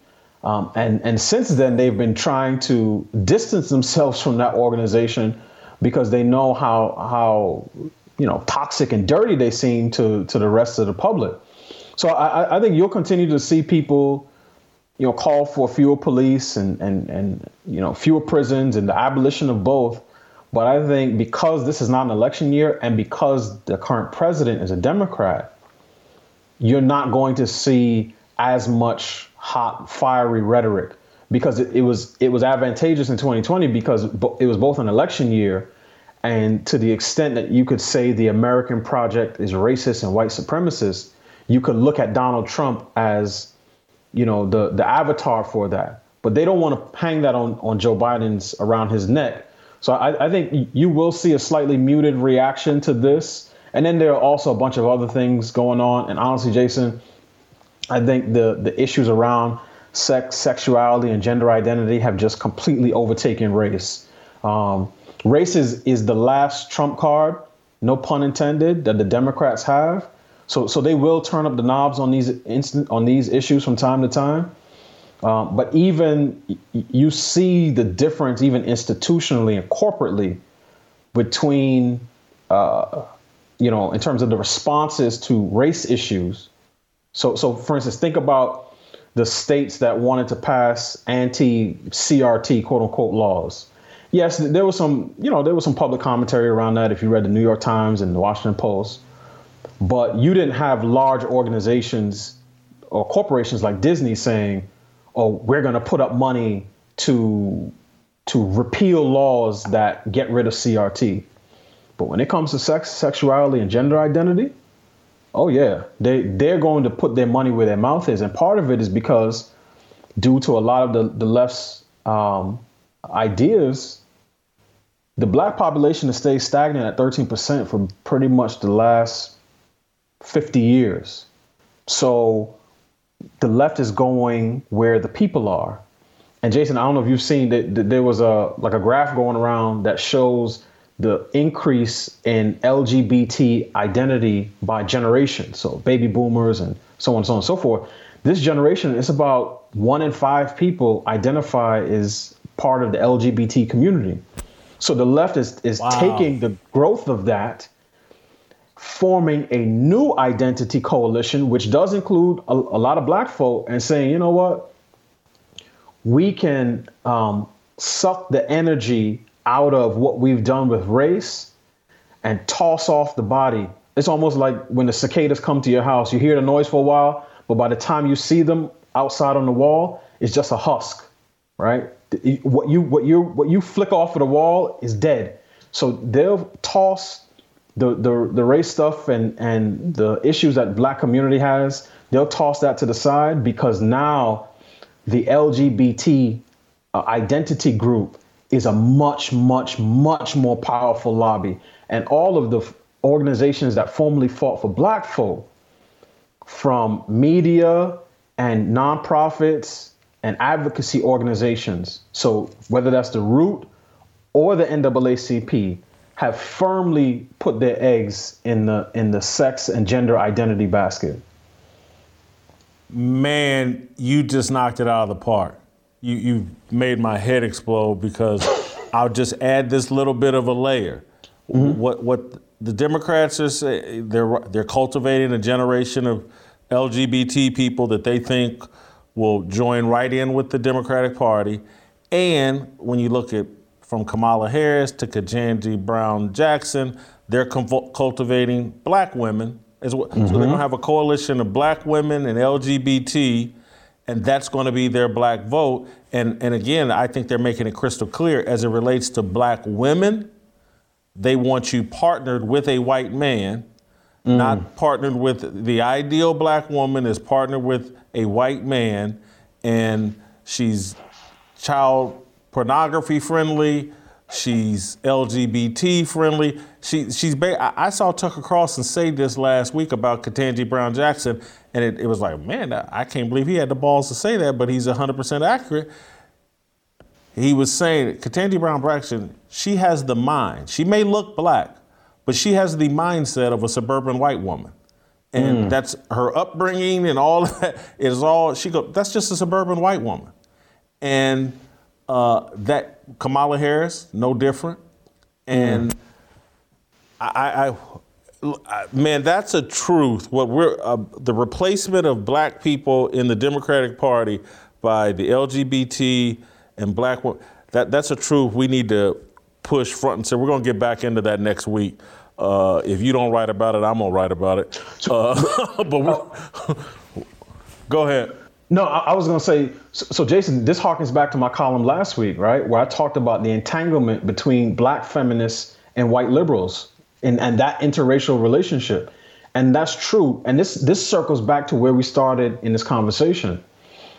C: Um, and and since then they've been trying to distance themselves from that organization because they know how how you know toxic and dirty they seem to to the rest of the public. So I, I think you'll continue to see people, you know, call for fewer police and and and you know fewer prisons and the abolition of both. But I think because this is not an election year and because the current president is a Democrat, you're not going to see as much hot, fiery rhetoric because it, it was it was advantageous in 2020 because it was both an election year and to the extent that you could say the American project is racist and white supremacist, you could look at Donald Trump as, you know, the the avatar for that. But they don't want to hang that on on Joe Biden's around his neck so I, I, think you will see a slightly muted reaction to this. And then there are also a bunch of other things going on. And honestly, Jason, I think the the issues around sex, sexuality, and gender identity have just completely overtaken race. Um, race is, is the last trump card, no pun intended, that the Democrats have. So so they will turn up the knobs on these instant on these issues from time to time. Um, but even you see the difference, even institutionally and corporately, between, uh, you know, in terms of the responses to race issues. So, so for instance, think about the states that wanted to pass anti-CRT quote unquote laws. Yes, there was some, you know, there was some public commentary around that if you read the New York Times and the Washington Post. But you didn't have large organizations or corporations like Disney saying, oh, we're going to put up money to to repeal laws that get rid of CRT. But when it comes to sex, sexuality, and gender identity, oh yeah, they they're going to put their money where their mouth is, and part of it is because due to a lot of the the left's um, ideas, the black population has stayed stagnant at 13% for pretty much the last 50 years. So the left is going where the people are. And Jason, I don't know if you've seen that, that there was a like a graph going around that shows the increase in LGBT identity by generation. So baby boomers and so on and so on and so forth. This generation is about one in five people identify as part of the LGBT community. So the left is, is wow. taking the growth of that forming a new identity coalition, which does include a, a lot of black folk, and saying, you know what, we can um, suck the energy out of what we've done with race and toss off the body. It's almost like when the cicadas come to your house, you hear the noise for a while, but by the time you see them outside on the wall, it's just a husk, right? What you what you what you flick off of the wall is dead. So they'll toss the, the, the race stuff and, and the issues that black community has, they'll toss that to the side because now the LGBT uh, identity group is a much, much, much more powerful lobby. And all of the organizations that formerly fought for black folk from media and nonprofits and advocacy organizations. So whether that's the root or the NAACP have firmly put their eggs in the in the sex and gender identity basket.
A: Man, you just knocked it out of the park. You you made my head explode because I'll just add this little bit of a layer. Mm-hmm. What what the Democrats are saying, they're they're cultivating a generation of LGBT people that they think will join right in with the Democratic Party. And when you look at from Kamala Harris to Ketanji Brown Jackson, they're com- cultivating black women as well. Mm-hmm. So they're to have a coalition of black women and LGBT, and that's going to be their black vote. And, and again, I think they're making it crystal clear as it relates to black women, they want you partnered with a white man, mm. not partnered with the ideal black woman, is partnered with a white man, and she's child pornography friendly. She's LGBT friendly. She, she's. Ba- I saw Tucker Carlson say this last week about Ketanji Brown Jackson, and it, it was like, man, I can't believe he had the balls to say that, but he's 100% accurate. He was saying Ketanji Brown Jackson, she has the mind. She may look black, but she has the mindset of a suburban white woman. And mm. that's her upbringing and all <laughs> that is all she go, that's just a suburban white woman. And uh, that Kamala Harris, no different. And mm. I, I, I, man, that's a truth. What we're uh, the replacement of black people in the Democratic Party by the LGBT and black that that's a truth we need to push front and center. We're gonna get back into that next week. Uh, if you don't write about it, I'm gonna write about it. Uh, <laughs> but <laughs> go ahead.
C: No, I, I was going to say, so, so, Jason, this harkens back to my column last week, right, where I talked about the entanglement between black feminists and white liberals and, and that interracial relationship. And that's true. And this this circles back to where we started in this conversation.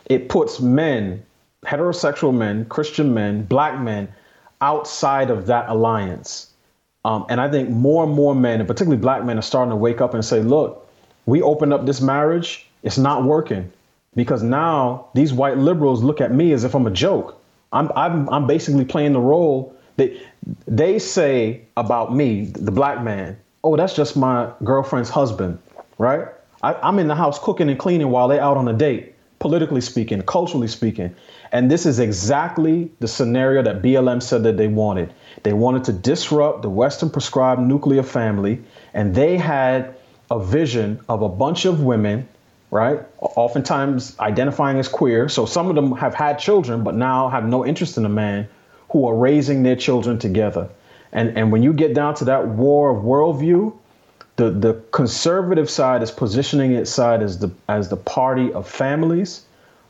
C: It puts men, heterosexual men, Christian men, black men, outside of that alliance. Um, and I think more and more men, and particularly black men, are starting to wake up and say, look, we opened up this marriage, it's not working because now these white liberals look at me as if I'm a joke. I'm I'm I'm basically playing the role that they say about me, the black man. Oh, that's just my girlfriend's husband, right? I, I'm in the house cooking and cleaning while they're out on a date, politically speaking, culturally speaking. And this is exactly the scenario that BLM said that they wanted. They wanted to disrupt the Western prescribed nuclear family, and they had a vision of a bunch of women right? Oftentimes identifying as queer. So some of them have had children, but now have no interest in a man who are raising their children together. And, and when you get down to that war of worldview, the, the conservative side is positioning its side as the as the party of families,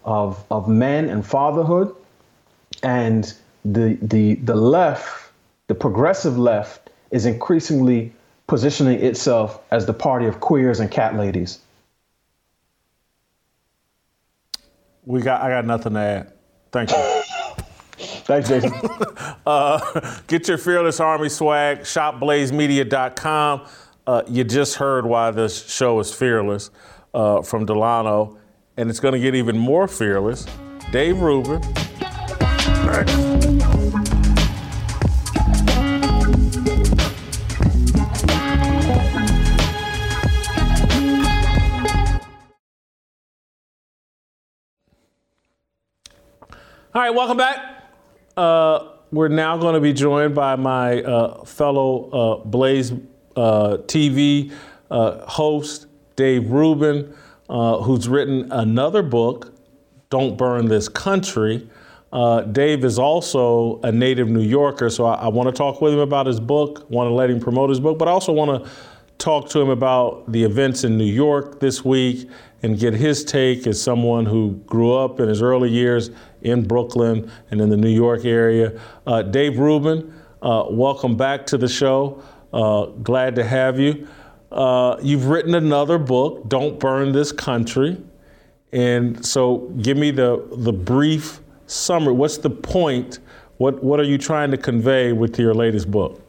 C: of of men and fatherhood, and the the the left, the progressive left, is increasingly positioning itself as the party of queers and cat ladies.
A: We got. I got nothing to add. Thank
C: you. <laughs> Thanks, Jason. <laughs>
A: uh, get your Fearless Army swag, shopblazemedia.com. Uh, you just heard why this show is fearless uh, from Delano, and it's going to get even more fearless. Dave Rubin. All right, welcome back. Uh, we're now going to be joined by my uh, fellow uh, Blaze uh, TV uh, host, Dave Rubin, uh, who's written another book, Don't Burn This Country. Dave is also a native New Yorker, so I, I want to talk with him about his book, want to let him promote his book, but I also want to talk to him about the events in New York this week and get his take as someone who grew up in his early years in Brooklyn and in the New York area. Uh, Dave Rubin, uh, welcome back to the show. Uh, glad to have you. Uh, you've written another book, Don't Burn This Country. And so give me the, the brief summary. What's the point? What, what are you trying to convey with your latest book?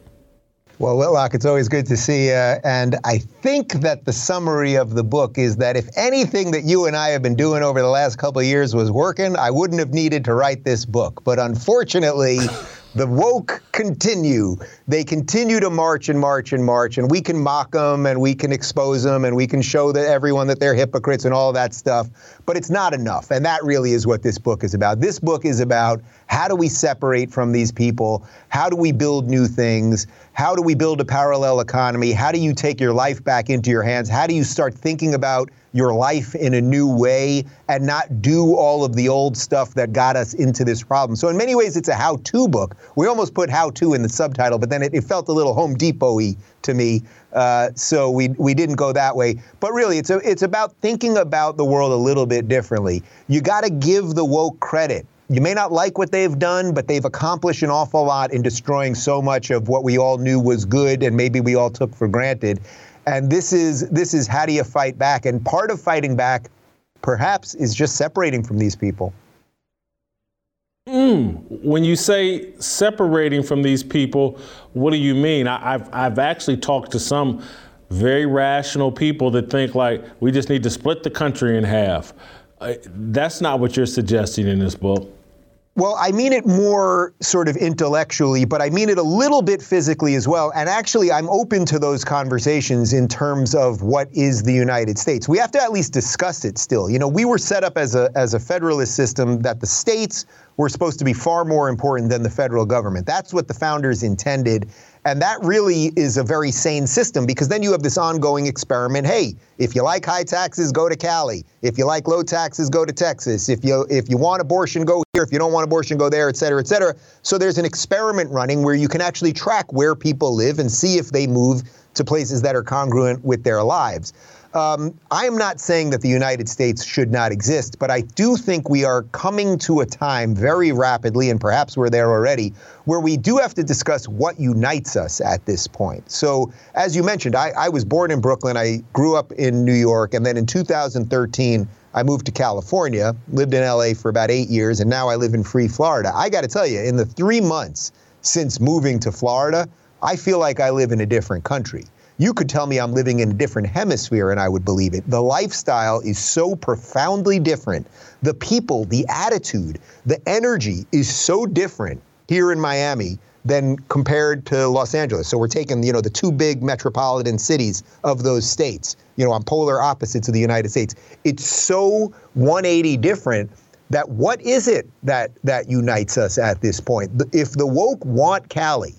D: Well, Whitlock, it's always good to see you. And I think that the summary of the book is that if anything that you and I have been doing over the last couple of years was working, I wouldn't have needed to write this book. But unfortunately, <laughs> the woke continue. They continue to march and march and march, and we can mock them and we can expose them and we can show that everyone that they're hypocrites and all that stuff. But it's not enough. And that really is what this book is about. This book is about how do we separate from these people? How do we build new things? How do we build a parallel economy? How do you take your life back into your hands? How do you start thinking about your life in a new way and not do all of the old stuff that got us into this problem. So in many ways, it's a how-to book. We almost put how-to in the subtitle, but then it, it felt a little Home Depot-y to me. Uh, so we we didn't go that way. But really, it's a, it's about thinking about the world a little bit differently. You got to give the woke credit. You may not like what they've done, but they've accomplished an awful lot in destroying so much of what we all knew was good and maybe we all took for granted. And this is this is how do you fight back? And part of fighting back, perhaps, is just separating from these people.
A: Mm. When you say separating from these people, what do you mean? I, I've I've actually talked to some very rational people that think like we just need to split the country in half. Uh, that's not what you're suggesting in this book.
D: Well, I mean it more sort of intellectually, but I mean it a little bit physically as well. And actually, I'm open to those conversations in terms of what is the United States. We have to at least discuss it still. You know, we were set up as a as a federalist system that the states were supposed to be far more important than the federal government. That's what the founders intended. And that really is a very sane system because then you have this ongoing experiment. Hey, if you like high taxes, go to Cali. If you like low taxes, go to Texas. If you if you want abortion, go here. If you don't want abortion, go there, et cetera, et cetera. So there's an experiment running where you can actually track where people live and see if they move to places that are congruent with their lives. Um, I am not saying that the United States should not exist, but I do think we are coming to a time very rapidly, and perhaps we're there already, where we do have to discuss what unites us at this point. So, as you mentioned, I, I was born in Brooklyn. I grew up in New York, and then in 2013, I moved to California, lived in LA for about eight years, and now I live in free Florida. I got to tell you, in the three months since moving to Florida, I feel like I live in a different country. You could tell me I'm living in a different hemisphere and I would believe it. The lifestyle is so profoundly different. The people, the attitude, the energy is so different here in Miami than compared to Los Angeles. So we're taking, you know, the two big metropolitan cities of those states, you know, on polar opposites of the United States. It's so 180 different that what is it that that unites us at this point? If the woke want Cali,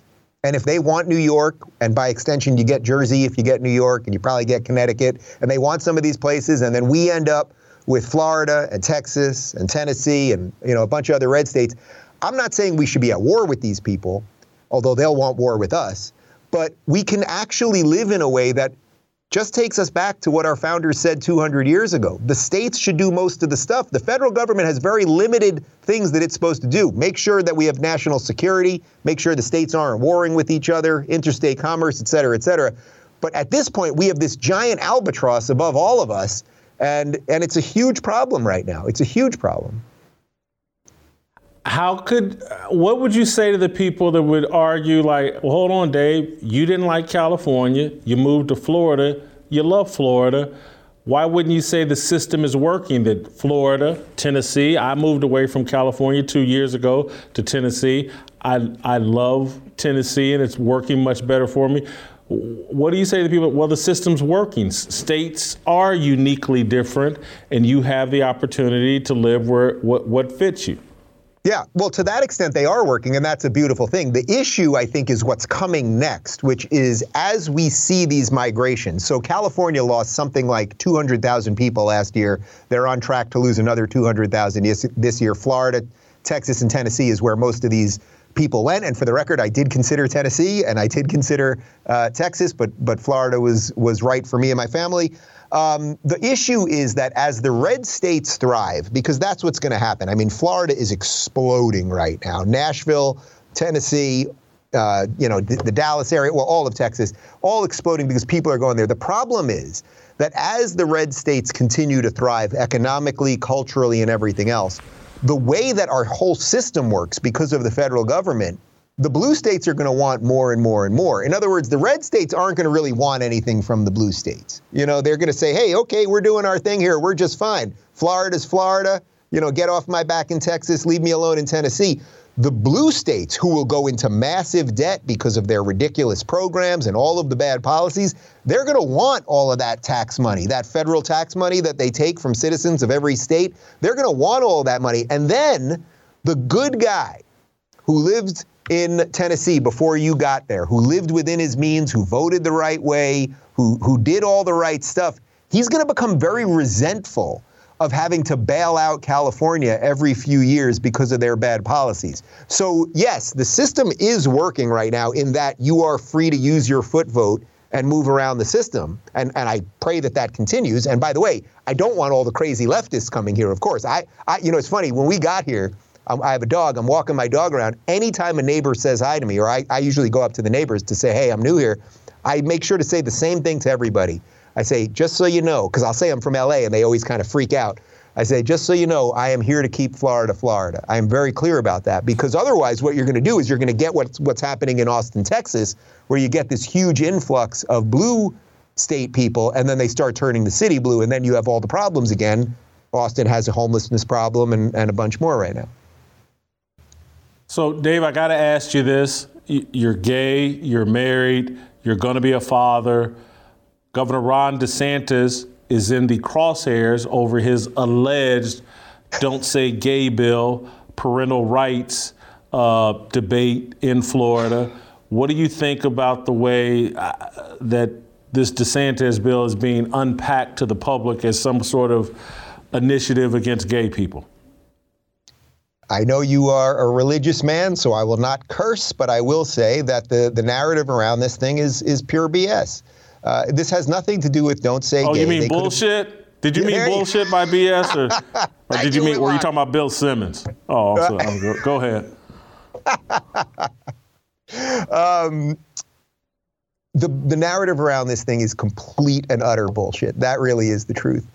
D: and if they want New York, and by extension, you get Jersey if you get New York, and you probably get Connecticut, and they want some of these places, and then we end up with Florida and Texas and Tennessee and you know a bunch of other red states. I'm not saying we should be at war with these people, although they'll want war with us. But we can actually live in a way that just takes us back to what our founders said 200 years ago. The states should do most of the stuff. The federal government has very limited things that it's supposed to do. Make sure that we have national security, make sure the states aren't warring with each other, interstate commerce, et cetera, et cetera. But at this point, we have this giant albatross above all of us, and, and it's a huge problem right now. It's a huge problem.
A: How could, what would you say to the people that would argue, like, well, hold on, Dave, you didn't like California, you moved to Florida, you love Florida. Why wouldn't you say the system is working? That Florida, Tennessee, I moved away from California two years ago to Tennessee. I, I love Tennessee and it's working much better for me. What do you say to people? Well, the system's working. States are uniquely different, and you have the opportunity to live where what, what fits you.
D: Yeah, well, to that extent, they are working, and that's a beautiful thing. The issue, I think, is what's coming next, which is as we see these migrations. So, California lost something like 200,000 people last year. They're on track to lose another 200,000 this year. Florida, Texas, and Tennessee is where most of these people went. And for the record, I did consider Tennessee and I did consider uh, Texas, but but Florida was was right for me and my family. Um, the issue is that as the red states thrive, because that's what's going to happen. I mean, Florida is exploding right now. Nashville, Tennessee, uh, you know, the, the Dallas area, well, all of Texas, all exploding because people are going there. The problem is that as the red states continue to thrive economically, culturally, and everything else, the way that our whole system works because of the federal government the blue states are going to want more and more and more. In other words, the red states aren't going to really want anything from the blue states. You know, they're going to say, hey, okay, we're doing our thing here. We're just fine. Florida's Florida. You know, get off my back in Texas. Leave me alone in Tennessee. The blue states, who will go into massive debt because of their ridiculous programs and all of the bad policies, they're going to want all of that tax money, that federal tax money that they take from citizens of every state. They're going to want all that money. And then the good guy who lived in Tennessee before you got there, who lived within his means, who voted the right way, who, who did all the right stuff, he's going to become very resentful of having to bail out California every few years because of their bad policies. So, yes, the system is working right now in that you are free to use your foot vote and move around the system. And, and I pray that that continues. And by the way, I don't want all the crazy leftists coming here, of course. I, I you know, it's funny, when we got here, um, I have a dog, I'm walking my dog around. Anytime a neighbor says hi to me, or I, I usually go up to the neighbors to say, hey, I'm new here, I make sure to say the same thing to everybody. I say, just so you know, because I'll say I'm from LA and they always kind of freak out. I say, just so you know, I am here to keep Florida, Florida. I am very clear about that because otherwise, what you're going to do is you're going to get what's, what's happening in Austin, Texas, where you get this huge influx of blue state people and then they start turning the city blue and then you have all the problems again. Austin has a homelessness problem and, and a bunch more right now.
A: So, Dave, I got to ask you this. You're gay, you're married, you're going to be a father. Governor Ron DeSantis is in the crosshairs over his alleged don't say gay bill, parental rights uh, debate in Florida. What do you think about the way uh, that this DeSantis bill is being unpacked to the public as some sort of initiative against gay people?
D: I know you are a religious man, so I will not curse, but I will say that the, the narrative around this thing is is pure BS. Uh, this has nothing to do with don't say
A: oh,
D: gay.
A: you mean they bullshit? Did you mean bullshit by BS, or, <laughs> or did you mean? Were you talking about Bill Simmons? Oh, so, go, go ahead. <laughs> um,
D: the the narrative around this thing is complete and utter bullshit. That really is the truth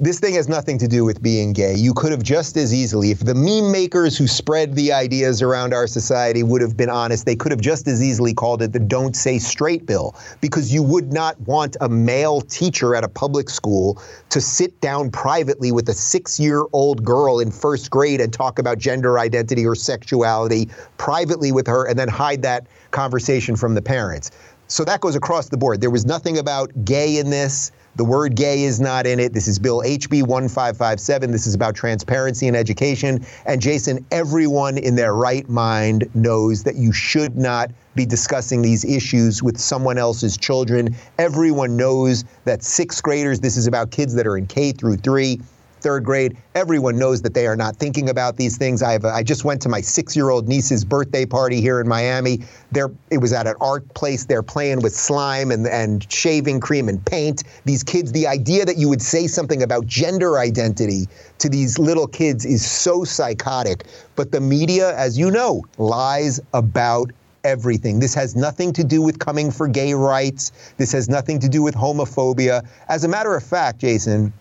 D: this thing has nothing to do with being gay. You could have just as easily, if the meme makers who spread the ideas around our society would have been honest, they could have just as easily called it the Don't Say Straight Bill, because you would not want a male teacher at a public school to sit down privately with a six year old girl in first grade and talk about gender identity or sexuality privately with her and then hide that conversation from the parents. So that goes across the board. There was nothing about gay in this. The word gay is not in it. This is Bill HB 1557. This is about transparency in education. And Jason, everyone in their right mind knows that you should not be discussing these issues with someone else's children. Everyone knows that sixth graders, this is about kids that are in K through three third grade. Everyone knows that they are not thinking about these things. I have I just went to my six-year-old niece's birthday party here in Miami. There, it was at an art place. They're playing with slime and, and shaving cream and paint. These kids, the idea that you would say something about gender identity to these little kids is so psychotic. But the media, as you know, lies about everything. This has nothing to do with coming for gay rights. This has nothing to do with homophobia. As a matter of fact, Jason,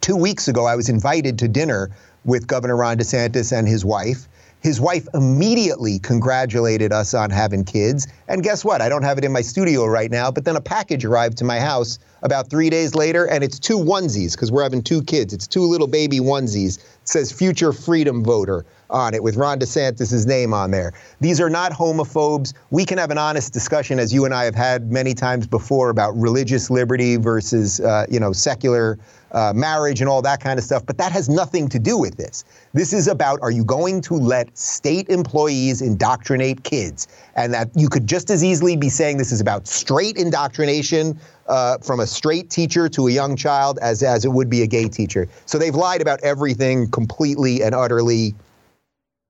D: two weeks ago, I was invited to dinner with Governor Ron DeSantis and his wife. His wife immediately congratulated us on having kids. And guess what? I don't have it in my studio right now, but then a package arrived to my house about three days later, and it's two onesies because we're having two kids. It's two little baby onesies. It says future freedom voter on it with Ron DeSantis' name on there. These are not homophobes. We can have an honest discussion, as you and I have had many times before, about religious liberty versus, uh, you know, secular uh, marriage and all that kind of stuff, but that has nothing to do with this. This is about are you going to let state employees indoctrinate kids? And that you could just as easily be saying this is about straight indoctrination uh, from a straight teacher to a young child as, as it would be a gay teacher. So they've lied about everything completely and utterly.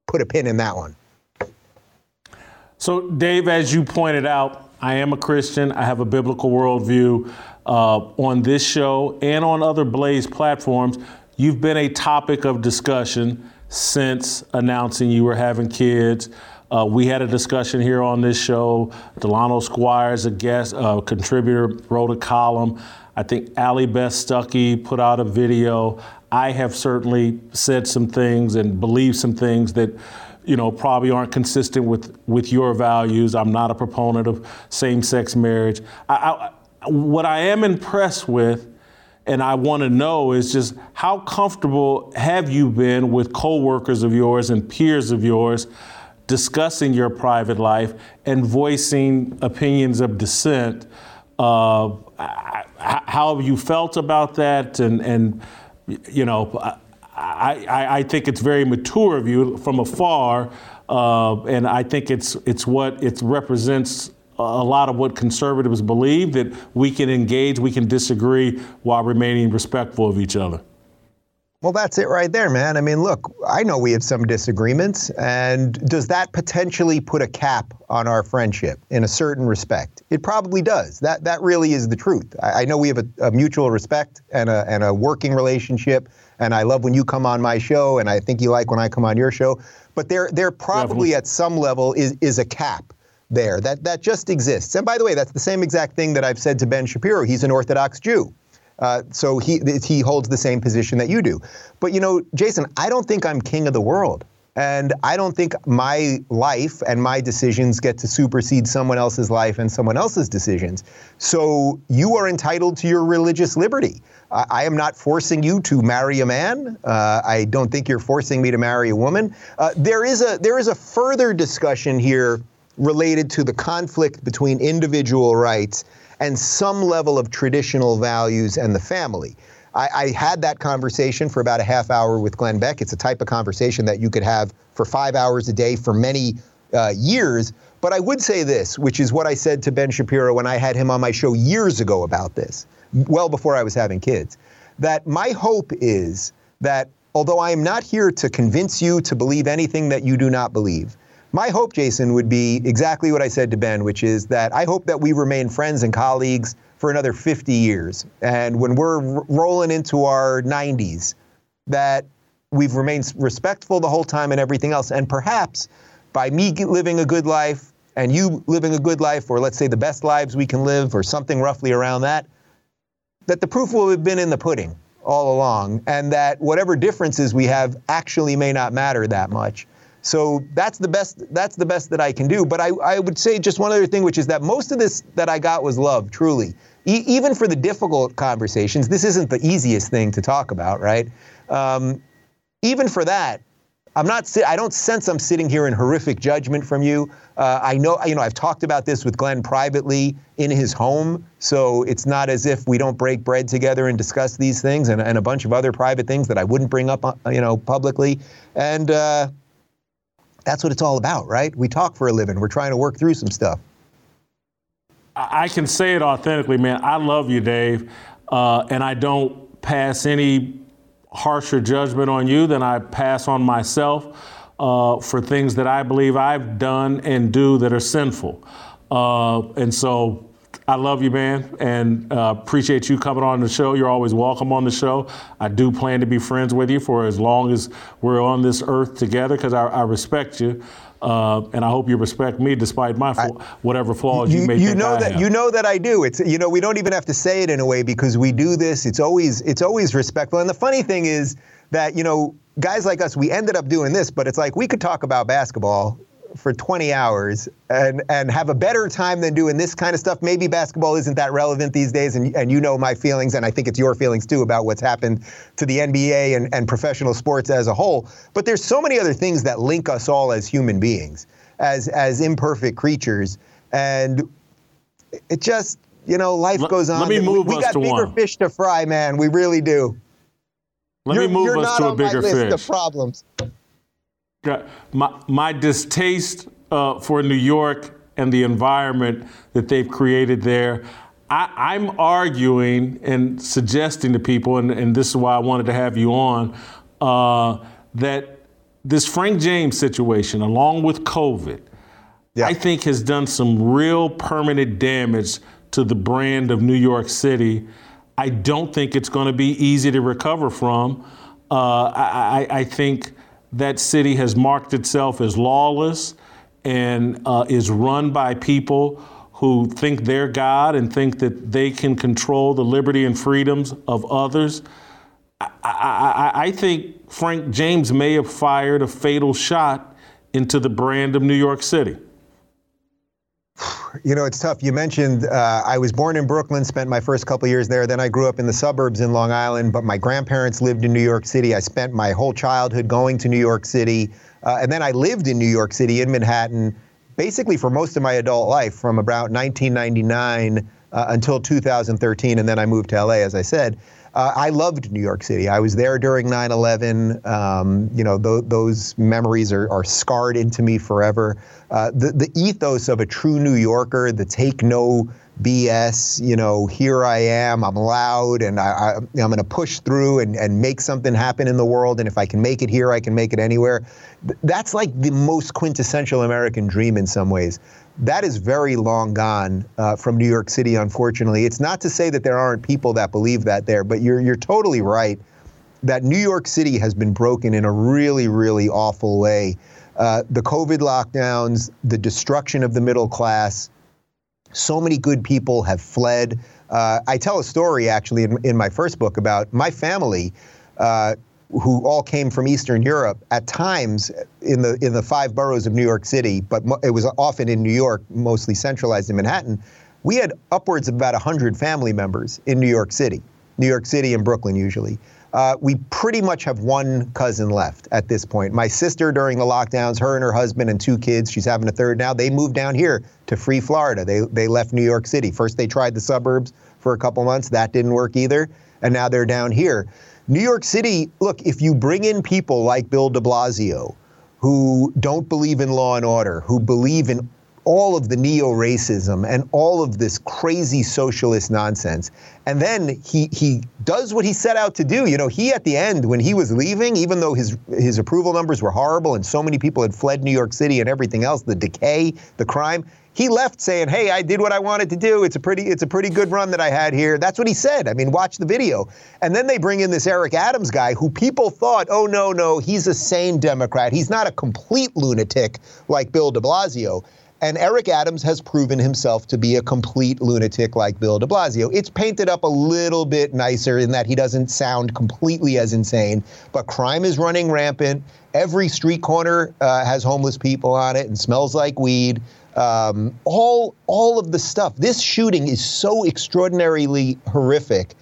D: Put a pin in that one.
A: So, Dave, as you pointed out, I am a Christian. I have a biblical worldview on this show and on other Blaze platforms. You've been a topic of discussion since announcing you were having kids. Uh, we had a discussion here on this show. Delano Squires, a guest, uh, contributor, wrote a column. I think Allie Beth Stuckey put out a video. I have certainly said some things and believed some things that you know, probably aren't consistent with, with your values. I'm not a proponent of same sex marriage. I, I, what I am impressed with, and I want to know, is just how comfortable have you been with coworkers of yours and peers of yours discussing your private life and voicing opinions of dissent? Uh, how have you felt about that? And, and you know, I, I, I think it's very mature of you from afar, uh, and I think it's it's what it represents a lot of what conservatives believe that we can engage, we can disagree while remaining respectful of each other.
D: Well, that's it right there, man. I mean, look, I know we have some disagreements, and does that potentially put a cap on our friendship in a certain respect? It probably does. That that really is the truth. I, I know we have a, a, mutual respect and a and a working relationship, and I love when you come on my show, and I think you like when I come on your show. But there there probably at some level is is a cap there that that just exists. And by the way, that's the same exact thing that I've said to Ben Shapiro. He's an Orthodox Jew. Uh, so he he holds the same position that you do. But you know, Jason, I don't think I'm king of the world. And I don't think my life and my decisions get to supersede someone else's life and someone else's decisions. So you are entitled to your religious liberty. I, I am not forcing you to marry a man. Uh, I don't think you're forcing me to marry a woman. Uh, there is a there is a further discussion here related to the conflict between individual rights and some level of traditional values and the family. I, I, had that conversation for about a half hour with Glenn Beck. It's a type of conversation that you could have for five hours a day for many uh, years. But I would say this, which is what I said to Ben Shapiro when I had him on my show years ago about this, well before I was having kids, that my hope is that although I am not here to convince you to believe anything that you do not believe, my hope, Jason, would be exactly what I said to Ben, which is that I hope that we remain friends and colleagues for another 50 years. And when we're r- rolling into our 90s, that we've remained respectful the whole time and everything else. And perhaps by me living a good life and you living a good life, or let's say the best lives we can live, or something roughly around that, that the proof will have been in the pudding all along, and that whatever differences we have actually may not matter that much. So that's the best. That's the best that I can do. But I, I would say just one other thing, which is that most of this that I got was love, truly. E- even for the difficult conversations, this isn't the easiest thing to talk about, right? Um, even for that, I'm not. I don't sense I'm sitting here in horrific judgment from you. Uh, I know. You know. I've talked about this with Glenn privately in his home, so it's not as if we don't break bread together and discuss these things and, and a bunch of other private things that I wouldn't bring up, uh, you know, publicly. And uh, that's what it's all about, right? We talk for a living. We're trying to work through some stuff.
A: I can say it authentically, man. I love you, Dave, uh, and I don't pass any harsher judgment on you than I pass on myself uh, for things that I believe I've done and do that are sinful. Uh, and so I love you, man, and uh, appreciate you coming on the show. You're always welcome on the show. I do plan to be friends with you for as long as we're on this earth together because I, I, respect you. Uh, and I hope you respect me despite my I, whatever flaws you, you may
D: you know
A: I
D: that
A: have.
D: you know that I do. It's you know we don't even have to say it in a way because we do this. It's always it's always respectful. And the funny thing is that you know guys like us we ended up doing this, but it's like we could talk about basketball for 20 hours and, and have a better time than doing this kind of stuff. Maybe basketball isn't that relevant these days, and, and you know my feelings, and I think it's your feelings too about what's happened to the NBA and, and professional sports as a whole. But there's so many other things that link us all as human beings, as, as imperfect creatures. And it just, you know, life
A: let,
D: goes on.
A: Let me move
D: we, we got bigger
A: one.
D: fish to fry, man. We really do.
A: Let
D: you're,
A: me move us to a bigger
D: fish.
A: Of
D: problems
A: my, my distaste uh, for New York and the environment that they've created there. I, am arguing and suggesting to people, and, and, this is why I wanted to have you on, uh, that this Frank James situation, along with COVID, yeah. I think has done some real permanent damage to the brand of New York City. I don't think it's going to be easy to recover from. Uh, I, I, I think that city has marked itself as lawless and uh, is run by people who think they're God and think that they can control the liberty and freedoms of others. I, I, I think Frank James may have fired a fatal shot into the brand of New York City?
D: You know, it's tough. You mentioned uh, I was born in Brooklyn, spent my first couple years there. Then I grew up in the suburbs in Long Island, but my grandparents lived in New York City. I spent my whole childhood going to New York City. Uh, and then I lived in New York City, in Manhattan, basically for most of my adult life, from about 1999 uh, until 2013. And then I moved to LA, as I said. Uh, I loved New York City. I was there during 9 11. Um, you know, th- those memories are, are, scarred into me forever. Uh, the, the ethos of a true New Yorker, the take no BS, you know, here I am, I'm loud, and I, am going to push through and, and make something happen in the world. And if I can make it here, I can make it anywhere. That's like the most quintessential American dream in some ways that is very long gone uh, from New York City, unfortunately. It's not to say that there aren't people that believe that there, but you're, you're totally right that New York City has been broken in a really, really awful way. Uh, the COVID lockdowns, the destruction of the middle class, so many good people have fled. Uh, I tell a story actually in, in, my first book about my family. Who all came from Eastern Europe at times in the in the five boroughs of New York City, but it was often in New York, mostly centralized in Manhattan. We had upwards of about 100 family members in New York City, New York City and Brooklyn usually. Uh, we pretty much have one cousin left at this point. My sister, during the lockdowns, her and her husband and two kids, she's having a third now, they moved down here to Free Florida. They, they left New York City. First, they tried the suburbs for a couple months. That didn't work either. And now they're down here. New York City, look, if you bring in people like Bill de Blasio, who don't believe in law and order, who believe in all of the neo racism and all of this crazy socialist nonsense. And then he he does what he set out to do. You know, he at the end when he was leaving, even though his his approval numbers were horrible and so many people had fled New York City and everything else, the decay, the crime, he left saying, "Hey, I did what I wanted to do. It's a pretty it's a pretty good run that I had here." That's what he said. I mean, watch the video. And then they bring in this Eric Adams guy who people thought, "Oh no, no, he's a sane Democrat. He's not a complete lunatic like Bill de Blasio." And Eric Adams has proven himself to be a complete lunatic like Bill de Blasio. It's painted up a little bit nicer in that he doesn't sound completely as insane, but crime is running rampant. Every street corner uh, has homeless people on it and smells like weed. Um, all all of the stuff. This shooting is so extraordinarily horrific,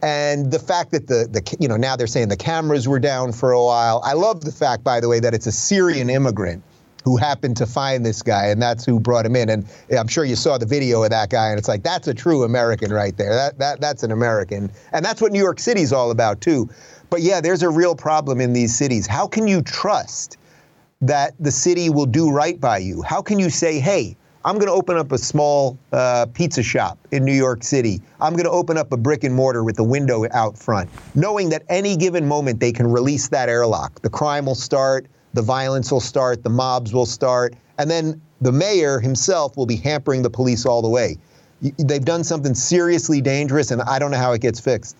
D: and the fact that the the you know now they're saying the cameras were down for a while. I love the fact, by the way, that it's a Syrian immigrant who happened to find this guy, and that's who brought him in. And I'm sure you saw the video of that guy, and it's like that's a true American right there. That that that's an American, and that's what New York City's all about too. But yeah, there's a real problem in these cities. How can you trust? that the city will do right by you? How can you say, hey, I'm going to open up a small uh, pizza shop in New York City. I'm going to open up a brick and mortar with a window out front, knowing that any given moment they can release that airlock. The crime will start, the violence will start, the mobs will start, and then the mayor himself will be hampering the police all the way. They've done something seriously dangerous, and I don't know how it gets fixed.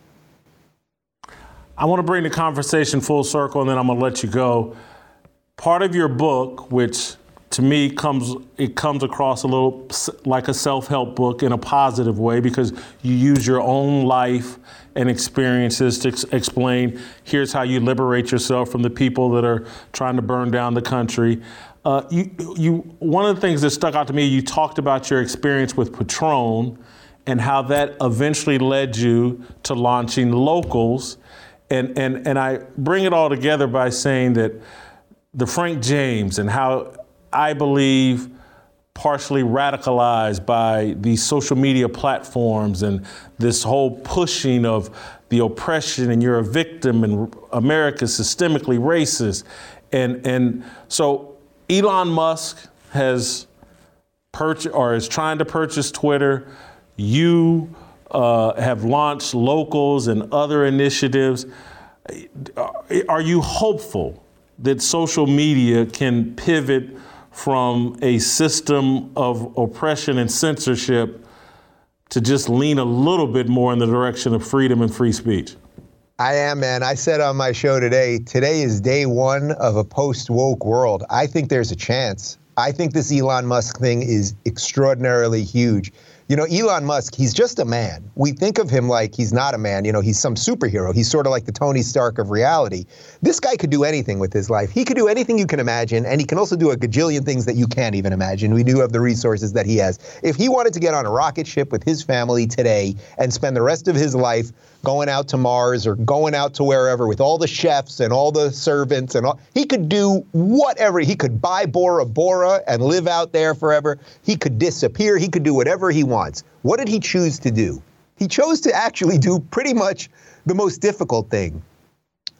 A: I want to bring the conversation full circle, and then I'm going to let you go part of your book, which to me comes it comes across a little like a self-help book in a positive way because you use your own life and experiences to ex- explain here's how you liberate yourself from the people that are trying to burn down the country. Uh, you, you, one of the things that stuck out to me, you talked about your experience with Patreon and how that eventually led you to launching Locals. And, and, and I bring it all together by saying that the Frank James and how I believe partially radicalized by these social media platforms and this whole pushing of the oppression and you're a victim and America's systemically racist. And, and so Elon Musk has purchased or is trying to purchase Twitter. You uh, have launched locals and other initiatives. Are you hopeful that social media can pivot from a system of oppression and censorship to just lean a little bit more in the direction of freedom and free speech?
D: I am, man. I said on my show today, today is day one of a post woke world. I think there's a chance. I think this Elon Musk thing is extraordinarily huge. You know, Elon Musk, he's just a man. We think of him like he's not a man. You know, he's some superhero. He's sort of like the Tony Stark of reality. This guy could do anything with his life. He could do anything you can imagine, and he can also do a gajillion things that you can't even imagine. We do have the resources that he has. If he wanted to get on a rocket ship with his family today and spend the rest of his life going out to Mars or going out to wherever with all the chefs and all the servants and all, he could do whatever. He could buy Bora Bora and live out there forever. He could disappear. He could do whatever he wants. What did he choose to do? He chose to actually do pretty much the most difficult thing.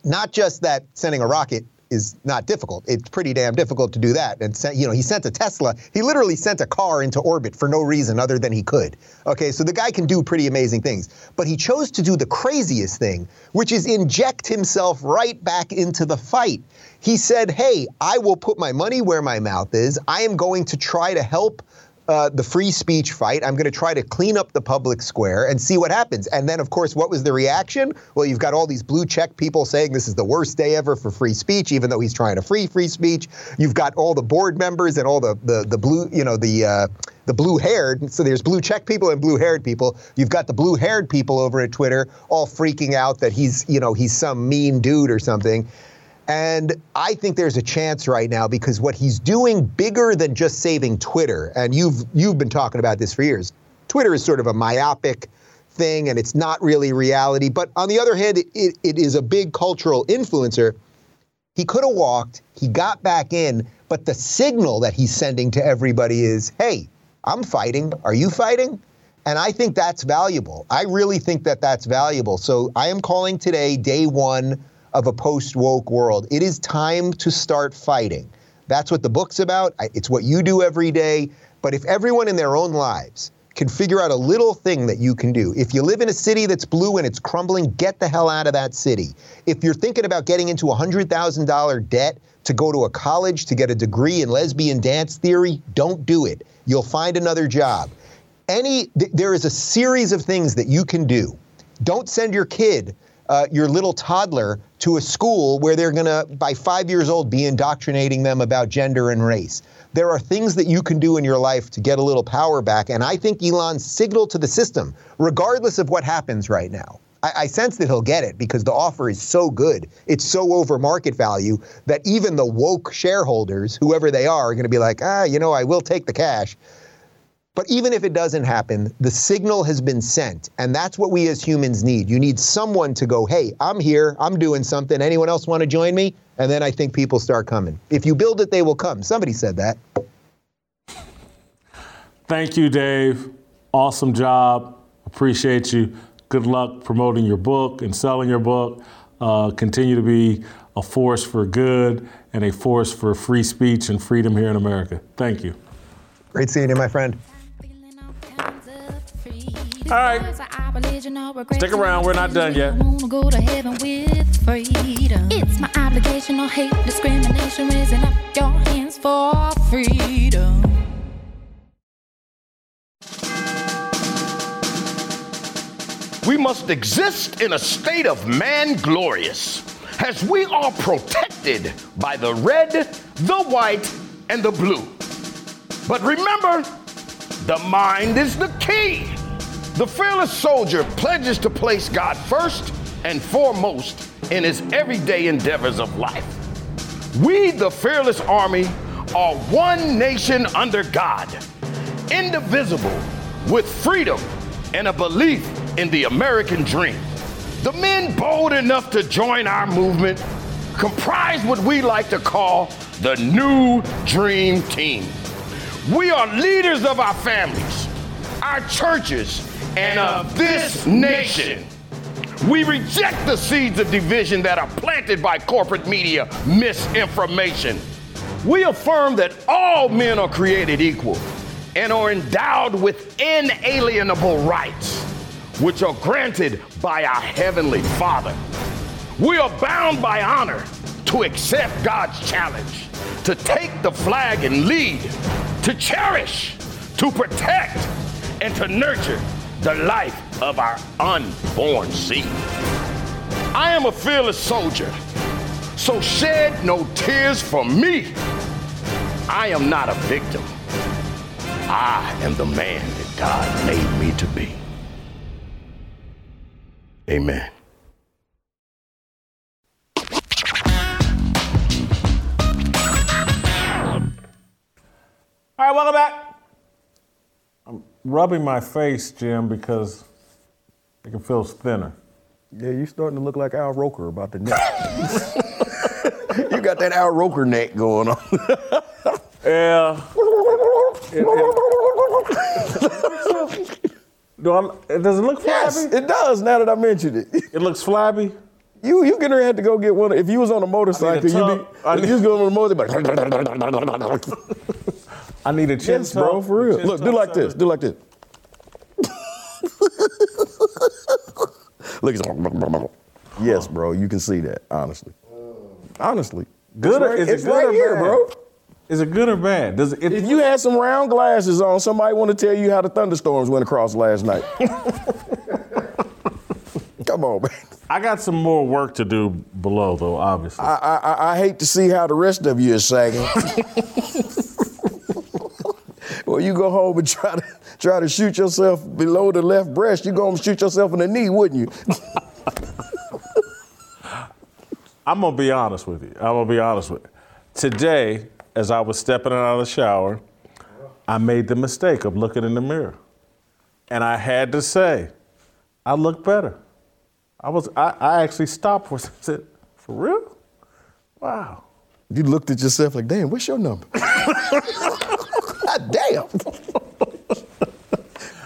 D: Not just that sending a rocket is not difficult. It's pretty damn difficult to do that. And sent, you know, he sent a Tesla. He literally sent a car into orbit for no reason other than he could. Okay, so the guy can do pretty amazing things. But he chose to do the craziest thing, which is inject himself right back into the fight. He said, "Hey, I will put my money where my mouth is. I am going to try to help uh, the free speech fight. I'm going to try to clean up the public square and see what happens. And then, of course, what was the reaction? Well, you've got all these blue check people saying this is the worst day ever for free speech, even though he's trying to free free speech. You've got all the board members and all the the, the blue, you know, the uh, the blue haired. So there's blue check people and blue haired people. You've got the blue haired people over at Twitter all freaking out that he's, you know, he's some mean dude or something. And I think there's a chance right now because what he's doing bigger than just saving Twitter, and you've you've been talking about this for years. Twitter is sort of a myopic thing and it's not really reality. But on the other hand, it, it is a big cultural influencer. He could have walked, he got back in, but the signal that he's sending to everybody is, hey, I'm fighting. Are you fighting? And I think that's valuable. I really think that that's valuable. So I am calling today, day one of a post woke world. It is time to start fighting. That's what the book's about. It's what you do every day. But if everyone in their own lives can figure out a little thing that you can do, if you live in a city that's blue and it's crumbling, get the hell out of that city. If you're thinking about getting into a $100,000 debt to go to a college to get a degree in lesbian dance theory, don't do it. You'll find another job. Any, th- there is a series of things that you can do. Don't send your kid uh, your little toddler to a school where they're going to, by five years old, be indoctrinating them about gender and race. There are things that you can do in your life to get a little power back. And I think Elon's signal to the system, regardless of what happens right now, I, I sense that he'll get it because the offer is so good. It's so over market value that even the woke shareholders, whoever they are, are going to be like, ah, you know, I will take the cash. But even if it doesn't happen, the signal has been sent. And that's what we as humans need. You need someone to go, hey, I'm here, I'm doing something. Anyone else want to join me? And then I think people start coming. If you build it, they will come. Somebody said that.
A: Thank you, Dave. Awesome job. Appreciate you. Good luck promoting your book and selling your book. Uh, continue to be a force for good and a force for free speech and freedom here in America. Thank you.
D: Great seeing you, my friend.
A: All right. Stick around. We're not done yet. It's my obligation or hate discrimination, raising up your hands for freedom.
B: We must exist in a state of man glorious, as we are protected by the red, the white, and the blue. But remember, the mind is the key. The fearless soldier pledges to place God first and foremost in his everyday endeavors of life. We, the fearless army, are one nation under God, indivisible, with freedom and a belief in the American dream. The men bold enough to join our movement comprise what we like to call the New Dream Team. We are leaders of our families, our churches, and of this nation. We reject the seeds of division that are planted by corporate media misinformation. We affirm that all men are created equal and are endowed with inalienable rights, which are granted by our Heavenly Father. We are bound by honor to accept God's challenge, to take the flag and lead, to cherish, to protect, and to nurture the life of our unborn seed. I am a fearless soldier, so shed no tears for me. I am not a victim. I am the man that God made me to be. Amen.
A: All right, welcome back. Rubbing my face, Jim, because it can feel thinner.
B: Yeah, you're starting to look like Al Roker about the neck. <laughs> you got that Al Roker neck going on. <laughs>
A: Yeah. It, it- <laughs> Do I, does it look flabby?
B: yes, it does. Now that I mentioned it,
A: It looks flabby.
B: you you gonna have to go get one. If you was on a motorcycle,
A: you'd
B: be
A: I
B: if
A: need-
B: you was going on a motorcycle.
A: I need a chin
B: yes, bro, for real. Look, do like this. <laughs> Do like this. Look, yes, bro. You can see that. Honestly, oh. honestly,
A: Good
B: It's right,
A: is it
B: it's
A: good
B: right
A: or
B: here,
A: bad?
B: bro.
A: Is it good or bad? Does it?
B: If you had some round glasses on, somebody want to tell you how the thunderstorms went across last night. <laughs> Come on, man.
A: I got some more work to do below, though. Obviously.
B: I, I, I- I hate to see how the rest of you is sagging. <laughs> well, you go home and <laughs> try to try to shoot yourself below the left breast. You go home and shoot yourself in the knee, wouldn't you? <laughs>
A: I'm gonna be honest with you. I'm gonna be honest with you. Today, as I was stepping out of the shower, I made the mistake of looking in the mirror, and I had to say, I look better. I was. I, I actually stopped for. <laughs> Said, for real? Wow.
B: You looked at yourself like, damn, what's your number? God damn.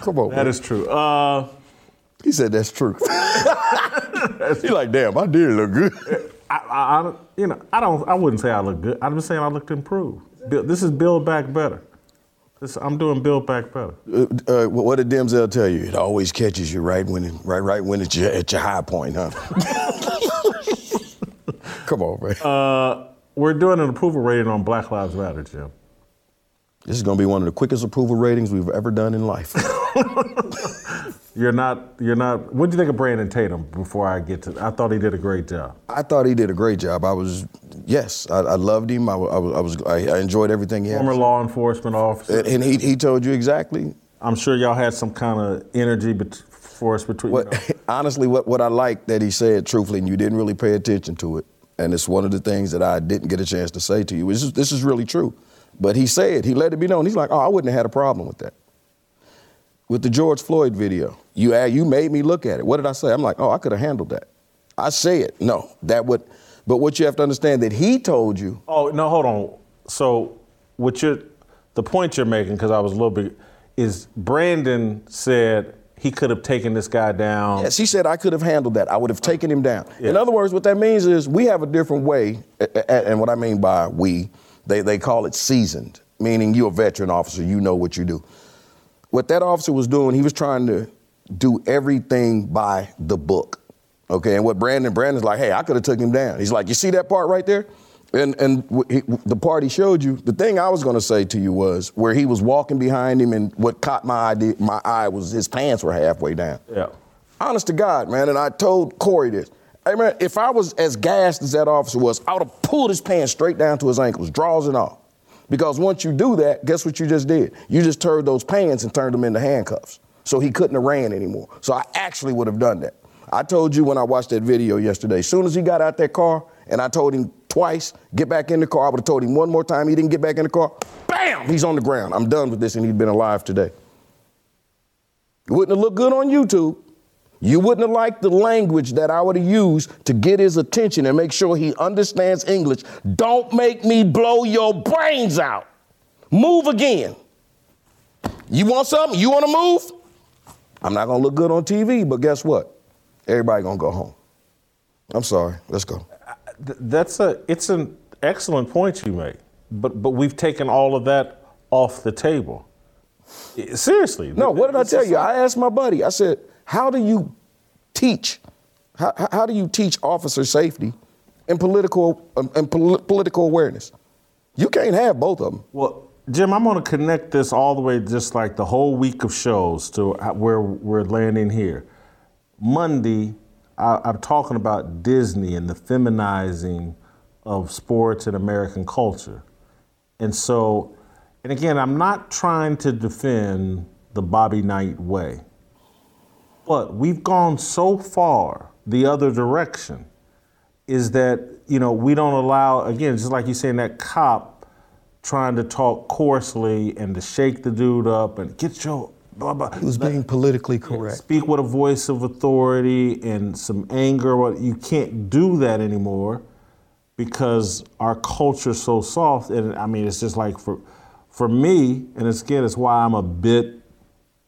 B: Come on,
A: That
B: man.
A: is true. Uh,
B: He said that's true. You're <laughs> like, damn, I did look good.
A: I, I, I, you know, I don't. I wouldn't say I look good. I'm just saying I looked improved. This is build back better. This, I'm doing build back better.
B: Uh, uh, what did Denzel tell you? It always catches you right when, right, right when it's your, at your high point, huh? <laughs> Come on, man.
A: Uh, we're doing an approval rating on Black Lives Matter, Jim.
B: This is gonna be one of the quickest approval ratings we've ever done in life. <laughs>
A: You're not. You're not. What do you think of Brandon Tatum? Before I get to, I thought he did a great job.
B: I thought he did a great job. I was, yes, I, I loved him. I, I was, I, was I, enjoyed everything he had.
A: Former law enforcement officer.
B: And, he, he told you exactly
A: I'm sure y'all had some kind of energy bet- force between.
B: what. <laughs> honestly, what, what I liked that he said, truthfully, and you didn't really pay attention to it. And it's one of the things that I didn't get a chance to say to you. This is, this is really true. But he said, he let it be known. He's like, oh, I wouldn't have had a problem with that. With the George Floyd video, you you made me look at it. What did I say? I'm like, oh, I could have handled that. I say it. No, that would. But what you have to understand that he told you.
A: Oh no, hold on. So, what you're, the point you're making, because I was a little bit, is Brandon said he could have taken this guy down.
B: Yes, he said I could have handled that. I would have taken him down. In other words, what that means is we have a different way, and what I mean by we, they, they call it seasoned, meaning you're a veteran officer, you know what you do. What that officer was doing, he was trying to do everything by the book. Okay, and what Brandon, Brandon's like, hey, I could have took him down. He's like, you see that part right there? And and he, the part he showed you, the thing I was going to say to you was where he was walking behind him, and what caught my eye, my eye was his pants were halfway down.
A: Yeah.
B: Honest to God, man, and I told Corey this. Hey man, if I was as gassed as that officer was, I would have pulled his pants straight down to his ankles, draws and all. Because once you do that, guess what you just did? You just turned those pants and turned them into handcuffs. So he couldn't have ran anymore. So I actually would have done that. I told you when I watched that video yesterday, as soon as he got out that car and I told him twice, get back in the car, I would have told him one more time he didn't get back in the car, bam, he's on the ground. I'm done with this and he'd been alive today. It wouldn't have looked good on YouTube. You wouldn't have liked the language that I would have used to get his attention and make sure he understands English. Don't make me blow your brains out. Move again. You want something? You want to move? I'm not gonna look good on TV, but guess what? Everybody gonna go home. I'm sorry. Let's go.
A: That's a. It's an excellent point you make, but but we've taken all of that off the table. Seriously.
B: No, what did I tell you? I asked my buddy. I said, "How do you teach? How, how- do you teach officer safety and political um, and pol- political awareness? You can't have both of them."
A: Well, Jim, I'm going to connect this all the way, just like the whole week of shows, to where we're landing here. Monday, I, I'm talking about Disney and the feminizing of sports and American culture. And so, and again, I'm not trying to defend the Bobby Knight way. But we've gone so far the other direction is that, you know, we don't allow, again, just like you're saying, that cop trying to talk coarsely and to shake the dude up and get your blah, blah.
B: He was being politically correct.
A: Speak with a voice of authority and some anger. What you can't do that anymore because our culture's so soft. And I mean, it's just like for for me, and it's, again, it's why I'm a bit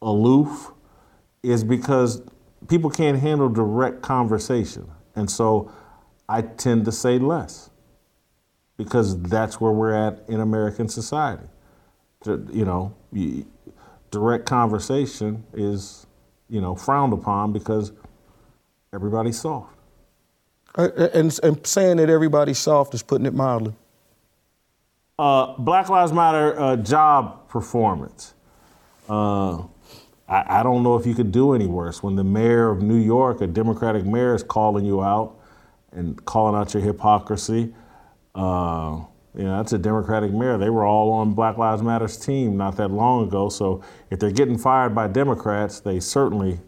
A: aloof, is because people can't handle direct conversation. And so I tend to say less because that's where we're at in American society. You know, direct conversation is, you know, frowned upon because everybody's soft.
B: And, and saying that everybody's soft is putting it mildly.
A: Uh, Black Lives Matter uh, job performance. Uh, I, I, don't know if you could do any worse. When the mayor of New York, a Democratic mayor, is calling you out and calling out your hypocrisy. Uh, you know, that's a Democratic mayor. They were all on Black Lives Matter's team not that long ago. So if they're getting fired by Democrats, they certainly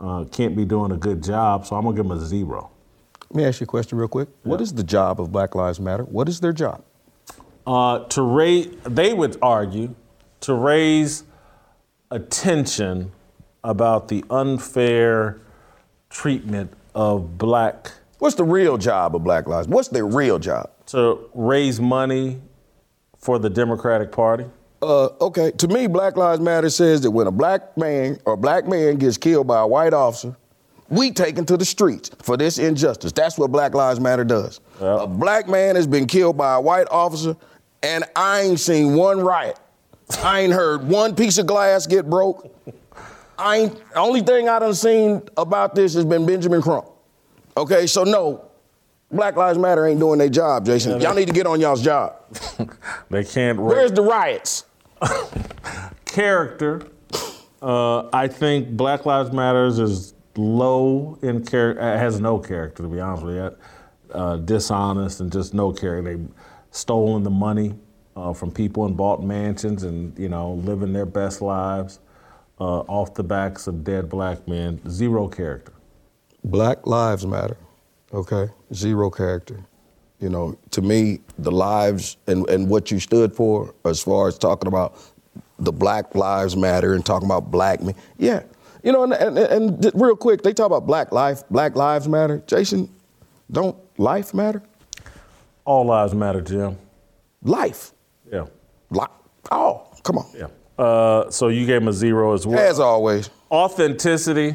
A: uh, can't be doing a good job. So I'm going to give them a zero.
B: Let me ask you a question real quick. Yeah. What is the job of Black Lives Matter? What is their job?
A: Uh, to raise, they would argue, to raise attention about the unfair treatment of black.
B: What's the real job of Black Lives? What's their real job?
A: To raise money for the Democratic Party.
B: Uh, okay, to me, Black Lives Matter says that when a black man or black man gets killed by a white officer, we take him to the streets for this injustice. That's what Black Lives Matter does. Yep. A black man has been killed by a white officer, and I ain't seen one riot. I ain't heard one piece of glass get broke. I ain't, the only thing I done seen about this has been Benjamin Crump. Okay, so no, Black Lives Matter ain't doing their job, Jason. Y'all need to get on y'all's job. <laughs>
A: they can't.
B: Where's the riots? <laughs>
A: character. Uh, I think Black Lives Matters is low in character. Has no character, to be honest with you. Uh, dishonest and just no character. They stolen the money uh, from people and bought mansions and you know living their best lives uh, off the backs of dead black men. Zero character.
B: Black lives matter. Okay, zero character. You know, to me, the lives and, and what you stood for, as far as talking about the Black Lives Matter and talking about black men. Yeah, you know, and, and, and real quick, they talk about black life, Black Lives Matter. Jason, don't life matter?
A: All lives matter, Jim.
B: Life.
A: Yeah.
B: Life. Oh, come on.
A: Yeah. Uh, so you gave him a zero as well.
B: As always.
A: Authenticity.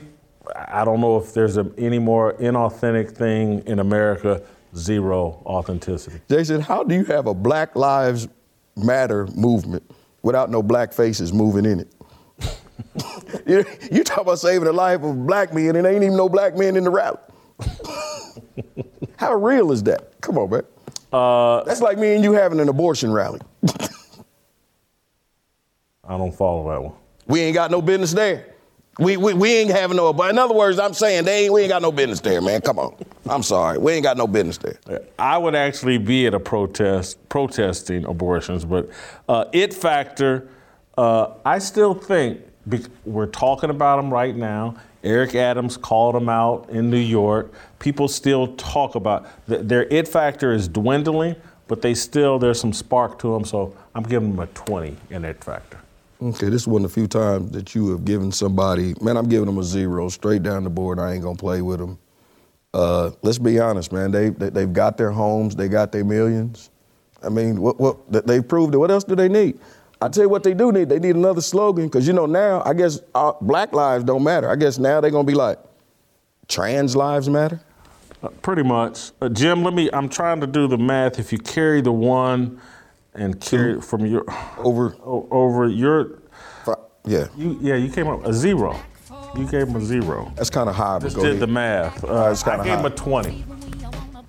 A: I don't know if there's a, any more inauthentic thing in America. Zero authenticity.
B: Jason, how do you have a Black Lives Matter movement without no black faces moving in it? <laughs> you, you talk about saving the life of black men, and ain't even no black men in the rally. <laughs> how real is that? Come on, man. Uh, That's like me and you having an abortion rally. <laughs>
A: I don't follow that one.
B: We ain't got no business there. We, we, we ain't having no, but in other words, I'm saying they ain't, we ain't got no business there, man. Come on. I'm sorry. We ain't got no business there.
A: I would actually be at a protest, protesting abortions, but uh, it factor, uh, I still think we're talking about them right now. Eric Adams called them out in New York. People still talk about their it factor is dwindling, but they still there's some spark to them. So I'm giving them a 20 in it factor.
B: Okay, this is one of the few times that you have given somebody, man, I'm giving them a zero straight down the board. I ain't gonna play with them. Uh, let's be honest, man. They, they have got their homes, they got their millions. I mean, what what they proved it. What else do they need? I tell you what they do need. They need another slogan because you know now I guess uh, black lives don't matter. I guess now they're gonna be like, trans lives matter.
A: Uh, pretty much, uh, Jim. Let me. I'm trying to do the math. If you carry the one and carry it from your
B: over
A: over your
B: yeah
A: you yeah you came up a zero. You gave him a zero.
B: That's kind of high.
A: Just did ahead. the math. Uh, uh, I gave high. him a twenty.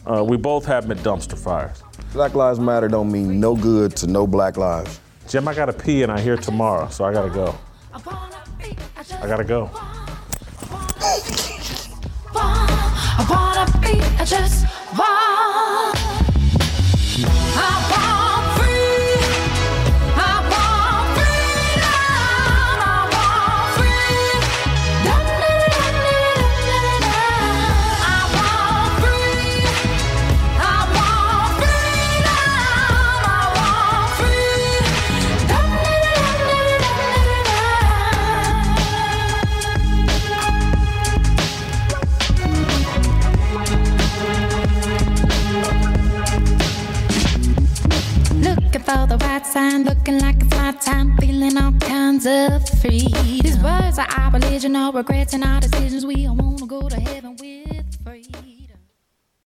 A: Uh, we both have at dumpster fires.
B: Black Lives Matter don't mean no good to no black lives.
A: Jim, I gotta pee and I hear tomorrow, so I gotta go. I gotta go. <laughs> I wanna be, I just want. I want.
E: Saw the right sign, looking like it's my time, feeling all kinds of free. These words are our religion, all regrets and our decisions. We all wanna go to heaven with.